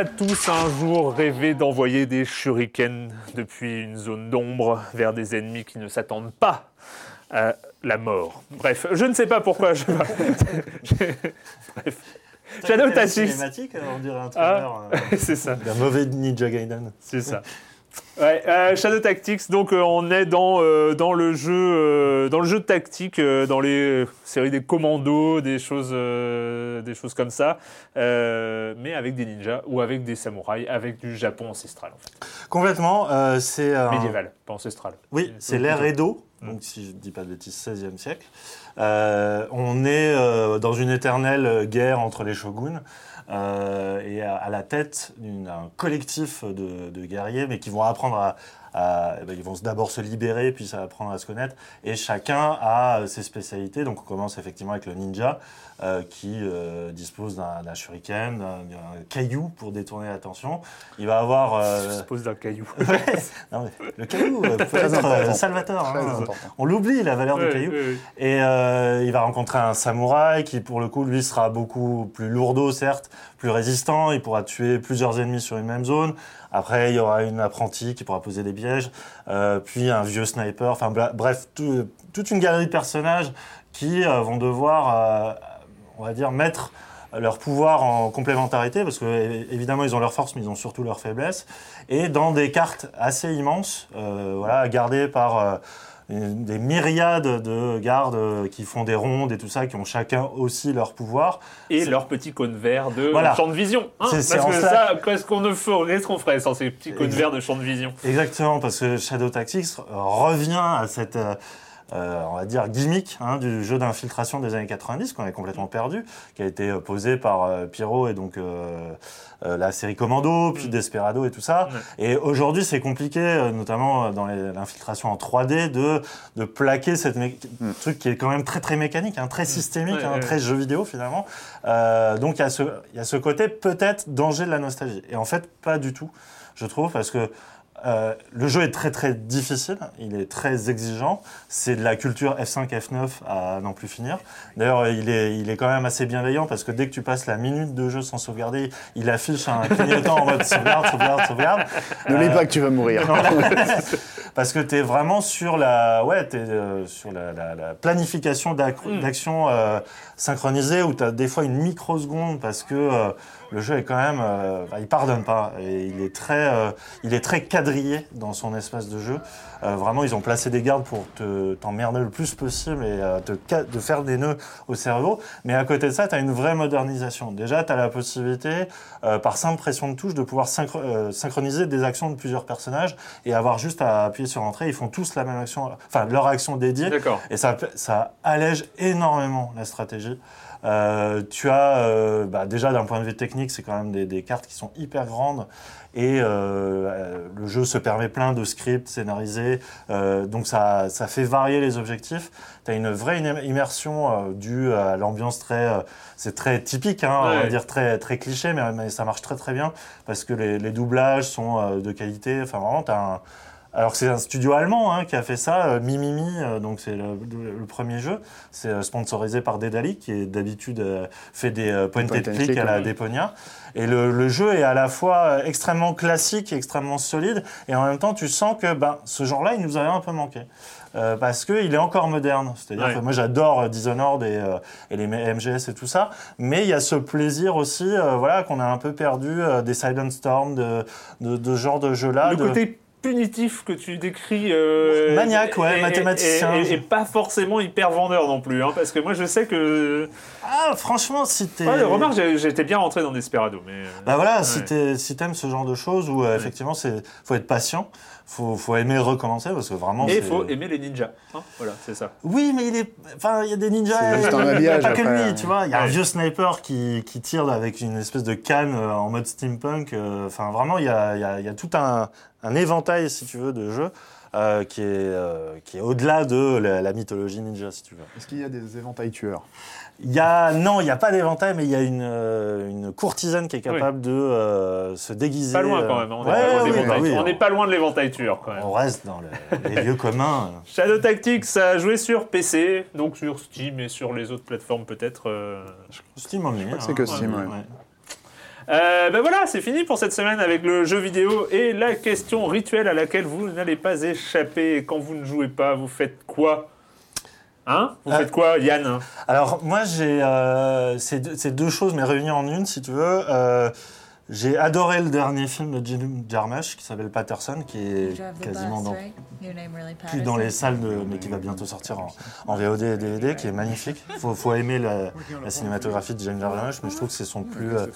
A tous un jour rêvé d'envoyer des shurikens depuis une zone d'ombre vers des ennemis qui ne s'attendent pas à la mort. Bref, je ne sais pas pourquoi je... Bref. Shadow Tactics, cinématique, on dirait un Ah. trailer euh, c'est ça. d'un mauvais Ninja Gaiden. C'est ça. Ouais, euh, Shadow Tactics, donc euh, on est dans, euh, dans, le jeu, dans le jeu de tactique, dans les séries des commandos, des choses, des choses comme ça, mais avec des ninjas ou avec des samouraïs, avec du Japon ancestral, en fait. Complètement, c'est médiéval, pas ancestral. Oui, c'est l'ère Edo, donc si je ne dis pas de bêtises, 16e siècle. On est dans une éternelle guerre entre les shoguns euh, et à, la tête d'un collectif de guerriers, mais qui vont apprendre à. À- eh ben, ils vont d'abord se libérer, puis ça va apprendre à se connaître. Et chacun a ses spécialités. Donc on commence effectivement avec le ninja, euh, qui euh, dispose d'un shuriken, d'un caillou pour détourner l'attention. Il va avoir. euh, Se pose d'un caillou. non, mais le caillou euh, peut être euh, salvateur. Hein. On l'oublie, la valeur Ouais, du caillou. ouais, ouais. Et euh, il va rencontrer un samouraï qui, pour le coup, lui, sera beaucoup plus lourdeau, certes, plus résistant. Il pourra tuer plusieurs ennemis sur une même zone. Après, il y aura une apprentie qui pourra poser des pièges. Euh, puis un vieux sniper. Enfin, bref, tout- toute une galerie de personnages qui euh, vont devoir, euh, on va dire, mettre leur pouvoir en complémentarité, parce que évidemment ils ont leurs forces, mais ils ont surtout leurs faiblesses, et dans des cartes assez immenses, voilà, gardées par des myriades de gardes euh, qui font des rondes et tout ça, qui ont chacun aussi leur pouvoir. Et leur petit cône vert de Voilà. champ de vision. hein, parce que ça- ça, qu'est-ce qu'on ne ferait, qu'est-ce qu'on ferait sans ces petits cônes verts de champ de vision? Exactement, parce que Shadow Tactics revient à cette, euh, euh, on va dire, gimmick hein, du jeu d'infiltration des années 90 qu'on avait complètement perdu, qui a été euh, posé par euh, Pierrot et donc euh, euh, la série Commando, puis Desperado et tout ça. Ouais. Et aujourd'hui, c'est compliqué, euh, notamment dans l'infiltration en 3D, de, de plaquer cette mé- truc qui est quand même très très mécanique, hein, très systémique, Ouais, hein, ouais. très jeu vidéo finalement. Euh, donc il y, a ce- il y a ce côté peut-être danger de la nostalgie. Et en fait, pas du tout, je trouve, parce que euh, le jeu est très très difficile, il est très exigeant. C'est de la culture F5, F9 à n'en plus finir. D'ailleurs, il est, il est quand même assez bienveillant parce que dès que tu passes la minute de jeu sans sauvegarder, il affiche un clignotant en mode sauvegarde, sauvegarde, sauvegarde. Ne lis Euh, pas que tu vas mourir. Parce que tu es vraiment sur la, ouais, t'es, euh, sur la, la- la planification d'ac- Mm. d'actions euh, synchronisées où tu as des fois une microseconde parce que euh, le jeu est quand même. euh, bah, il pardonne pas. Et il est très, euh, il est très quadrillé dans son espace de jeu. Euh, vraiment, ils ont placé des gardes pour te- t'emmerder le plus possible et euh, te, de faire des nœuds au cerveau. Mais à côté de ça, tu as une vraie modernisation. Déjà, tu as la possibilité, par simple pression de touche, de pouvoir synchro- synchroniser des actions de plusieurs personnages et avoir juste à appuyer sur entrée. Ils font tous la même action, enfin leur action dédiée. D'accord. Et ça, ça allège énormément la stratégie. Euh, tu as, euh, bah, déjà d'un point de vue technique, c'est quand même des, des cartes qui sont hyper grandes et euh, le jeu se permet plein de scripts scénarisés, donc ça, ça fait varier les objectifs. Tu as une vraie im- immersion due à l'ambiance très, c'est très typique, hein, on va dire très, très cliché, mais, mais ça marche très très bien parce que les, les doublages sont de qualité. Enfin vraiment, tu as un, alors que c'est un studio allemand hein, qui a fait ça, euh, Mimimi, euh, donc c'est le, le- le premier jeu. C'est euh, sponsorisé par Dedali, qui est d'habitude euh, fait des euh, point Point and click click, à la oui. Deponia. Et le, le jeu est à la fois extrêmement classique, et extrêmement solide, et en même temps tu sens que ben, ce genre-là, il nous avait un peu manqué. Euh, parce qu'il est encore moderne. C'est-à-dire Ouais. que moi j'adore Dishonored et, euh, et les MGS et tout ça, mais il y a ce plaisir aussi euh, voilà, qu'on a un peu perdu euh, des Silent Storm, de, de, de ce genre de jeu-là. Le de- côté punitif que tu décris. euh, Maniaque, ouais, et- mathématicien. Et, et- et pas forcément hyper vendeur non plus. Hein, parce que moi, je sais que. Ah, franchement, si t'es. Ouais, remarque, j'étais bien rentré dans Desperado. Mais... euh, Bah voilà, si Ouais. t'es- si t'aimes ce genre de choses où euh, effectivement c'est faut être patient, faut, faut aimer recommencer parce que vraiment. Et il faut aimer les ninjas. hein, voilà, c'est ça. Oui, mais il est. Enfin, il y a des ninjas. C'est juste un il y a habillage, Pas que lui, tu vois. Il y a un vieux sniper qui, qui tire avec une espèce de canne euh, en mode steampunk. euh, Enfin, vraiment, il y a, il y a- il y a tout un, un éventail, si tu veux, de jeux euh, qui est, euh, qui est au-delà de la, la mythologie ninja, si tu veux. Est-ce qu'il y a des éventails tueurs? Il y a non, il n'y a pas d'éventail, mais il y a une, euh, une courtisane qui est capable de euh, se déguiser. Pas loin euh, quand même. hein, On ouais, est pas loin de oui, l'éventail- bah oui, on n'est pas loin de l'éventail tueur quand même. On reste dans le- les lieux communs. Shadow Tactics, ça a joué sur PC, donc sur Steam et sur les autres plateformes peut-être. euh. Steam que hein. c'est que Steam, ouais. Euh, ben voilà, c'est fini pour cette semaine avec le jeu vidéo et la question rituelle à laquelle vous n'allez pas échapper. Quand vous ne jouez pas, vous faites quoi? Hein? Vous Euh, faites quoi, Yann? Alors moi j'ai euh, ces deux, choses mais réunies en une si tu veux. Euh, j'ai adoré le dernier film de Jim Jarmusch qui s'appelle Patterson qui est quasiment dans, plus dans les salles mais qui va bientôt sortir en, VOD et DVD qui est magnifique. Faut, faut aimer la, cinématographie de Jim Jarmusch mais je trouve que c'est son plus euh,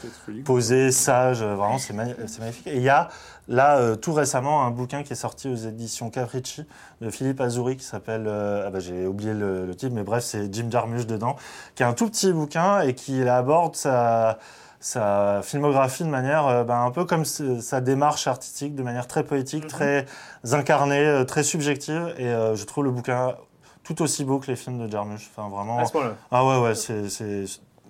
posé, sage, euh, vraiment c'est magnifique. Et il y a là euh, tout récemment un bouquin qui est sorti aux éditions Capricci de Philippe Azouri qui s'appelle, ah bah, j'ai oublié le, le titre mais bref c'est Jim Jarmusch dedans, qui est un tout petit bouquin et qui aborde sa sa filmographie de manière euh, bah, un peu comme sa démarche artistique, de manière très poétique, très incarnée, euh, très subjective. Et euh, je trouve le bouquin tout aussi beau que les films de Jarmusch. Enfin, vraiment. À ce point-là. Ah ouais, ouais, c'est.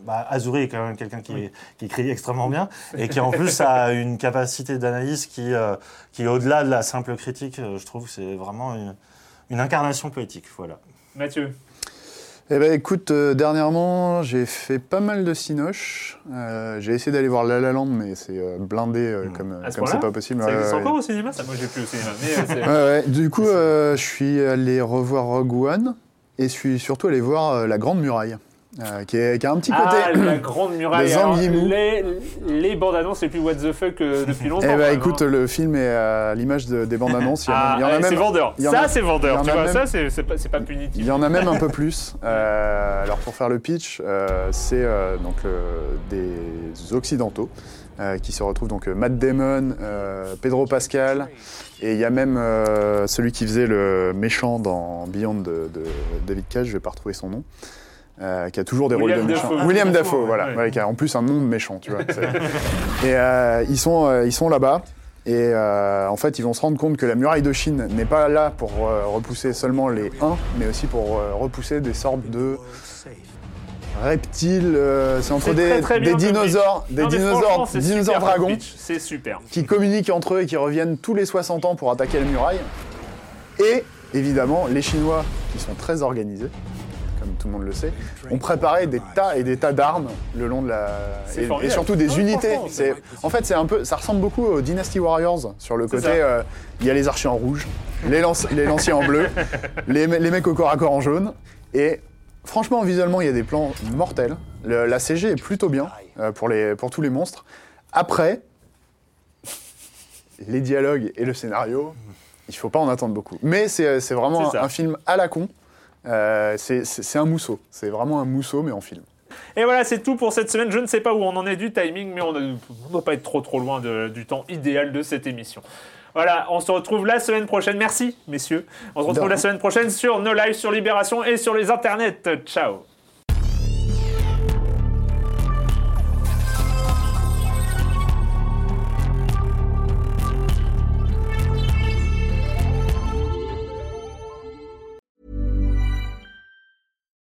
Bah, Azouri est quand même quelqu'un qui, qui écrit extrêmement bien et qui en plus a une capacité d'analyse qui, euh, qui est au-delà de la simple critique. Je trouve que c'est vraiment une, une incarnation poétique. Voilà. Mathieu Eh ben écoute, euh, dernièrement, j'ai fait pas mal de cinoches. Euh, j'ai essayé d'aller voir La La Land, mais c'est euh, blindé euh, comme À ce comme c'est point-là pas possible. Ça Ouais, existe ouais, encore au cinéma Ça, moi j'ai plus au cinéma. Mais, euh, c'est- Ouais, ouais. Du coup, euh, je suis allé revoir Rogue One et je suis surtout allé voir euh, La Grande Muraille, euh, qui, est- qui a un petit côté. Ah, la grande muraille. Alors, les, les bandes annonces, c'est plus what the fuck euh, depuis longtemps. Eh même, écoute, le film est à l'image de- des bandes annonces. Il y en a, Ah, y en a c'est même, vendeur. y en Ça, c'est vendeur. en Tu vois, même- ça, c'est c'est pas, c'est pas punitif. Il y en a même un peu plus. Euh, alors pour faire le pitch, euh, c'est donc des occidentaux qui se retrouvent donc Matt Damon, Pedro Pascal, et il y a même celui qui faisait le méchant dans Beyond de, de David Cage, je vais pas retrouver son nom. Euh, qui a toujours des William rôles de méchant. Dafoe. William Dafoe, voilà, ouais. ouais, qui a en plus un nom de méchant, tu vois. et euh, ils sont, euh, ils sont là-bas. Et en fait, ils vont se rendre compte que la muraille de Chine n'est pas là pour repousser seulement les uns, mais aussi pour repousser des sortes de reptiles. c'est entre des, très, très bien des comme dinosaures, des Non, dinosaures, dinosaures dragons C'est super. qui communiquent entre eux et qui reviennent tous les 60 ans pour attaquer la muraille. Et évidemment, les Chinois, qui sont très organisés, tout le monde le sait, ont préparé des tas et des tas d'armes le long de la et, surtout des unités. en fait c'est un peu ça ressemble beaucoup aux Dynasty Warriors sur le côté euh, il y a les archers en rouge, les, lance- les lanciers en bleu, les, me- les mecs au corps à corps en jaune et franchement visuellement il y a des plans mortels. Le- la CG est plutôt bien euh, pour les pour tous les monstres. Après les dialogues et le scénario, il faut pas en attendre beaucoup. Mais c'est c'est vraiment un film à la con. Euh, c'est- un mousseau. C'est vraiment un mousseau, mais en film. Et voilà, c'est tout pour cette semaine. Je ne sais pas où on en est du timing, mais on ne doit pas être trop trop loin de- du temps idéal de cette émission. Voilà, on se retrouve la semaine prochaine. Merci, messieurs. On se retrouve la semaine prochaine sur nos lives sur Libération et sur les internets. Ciao.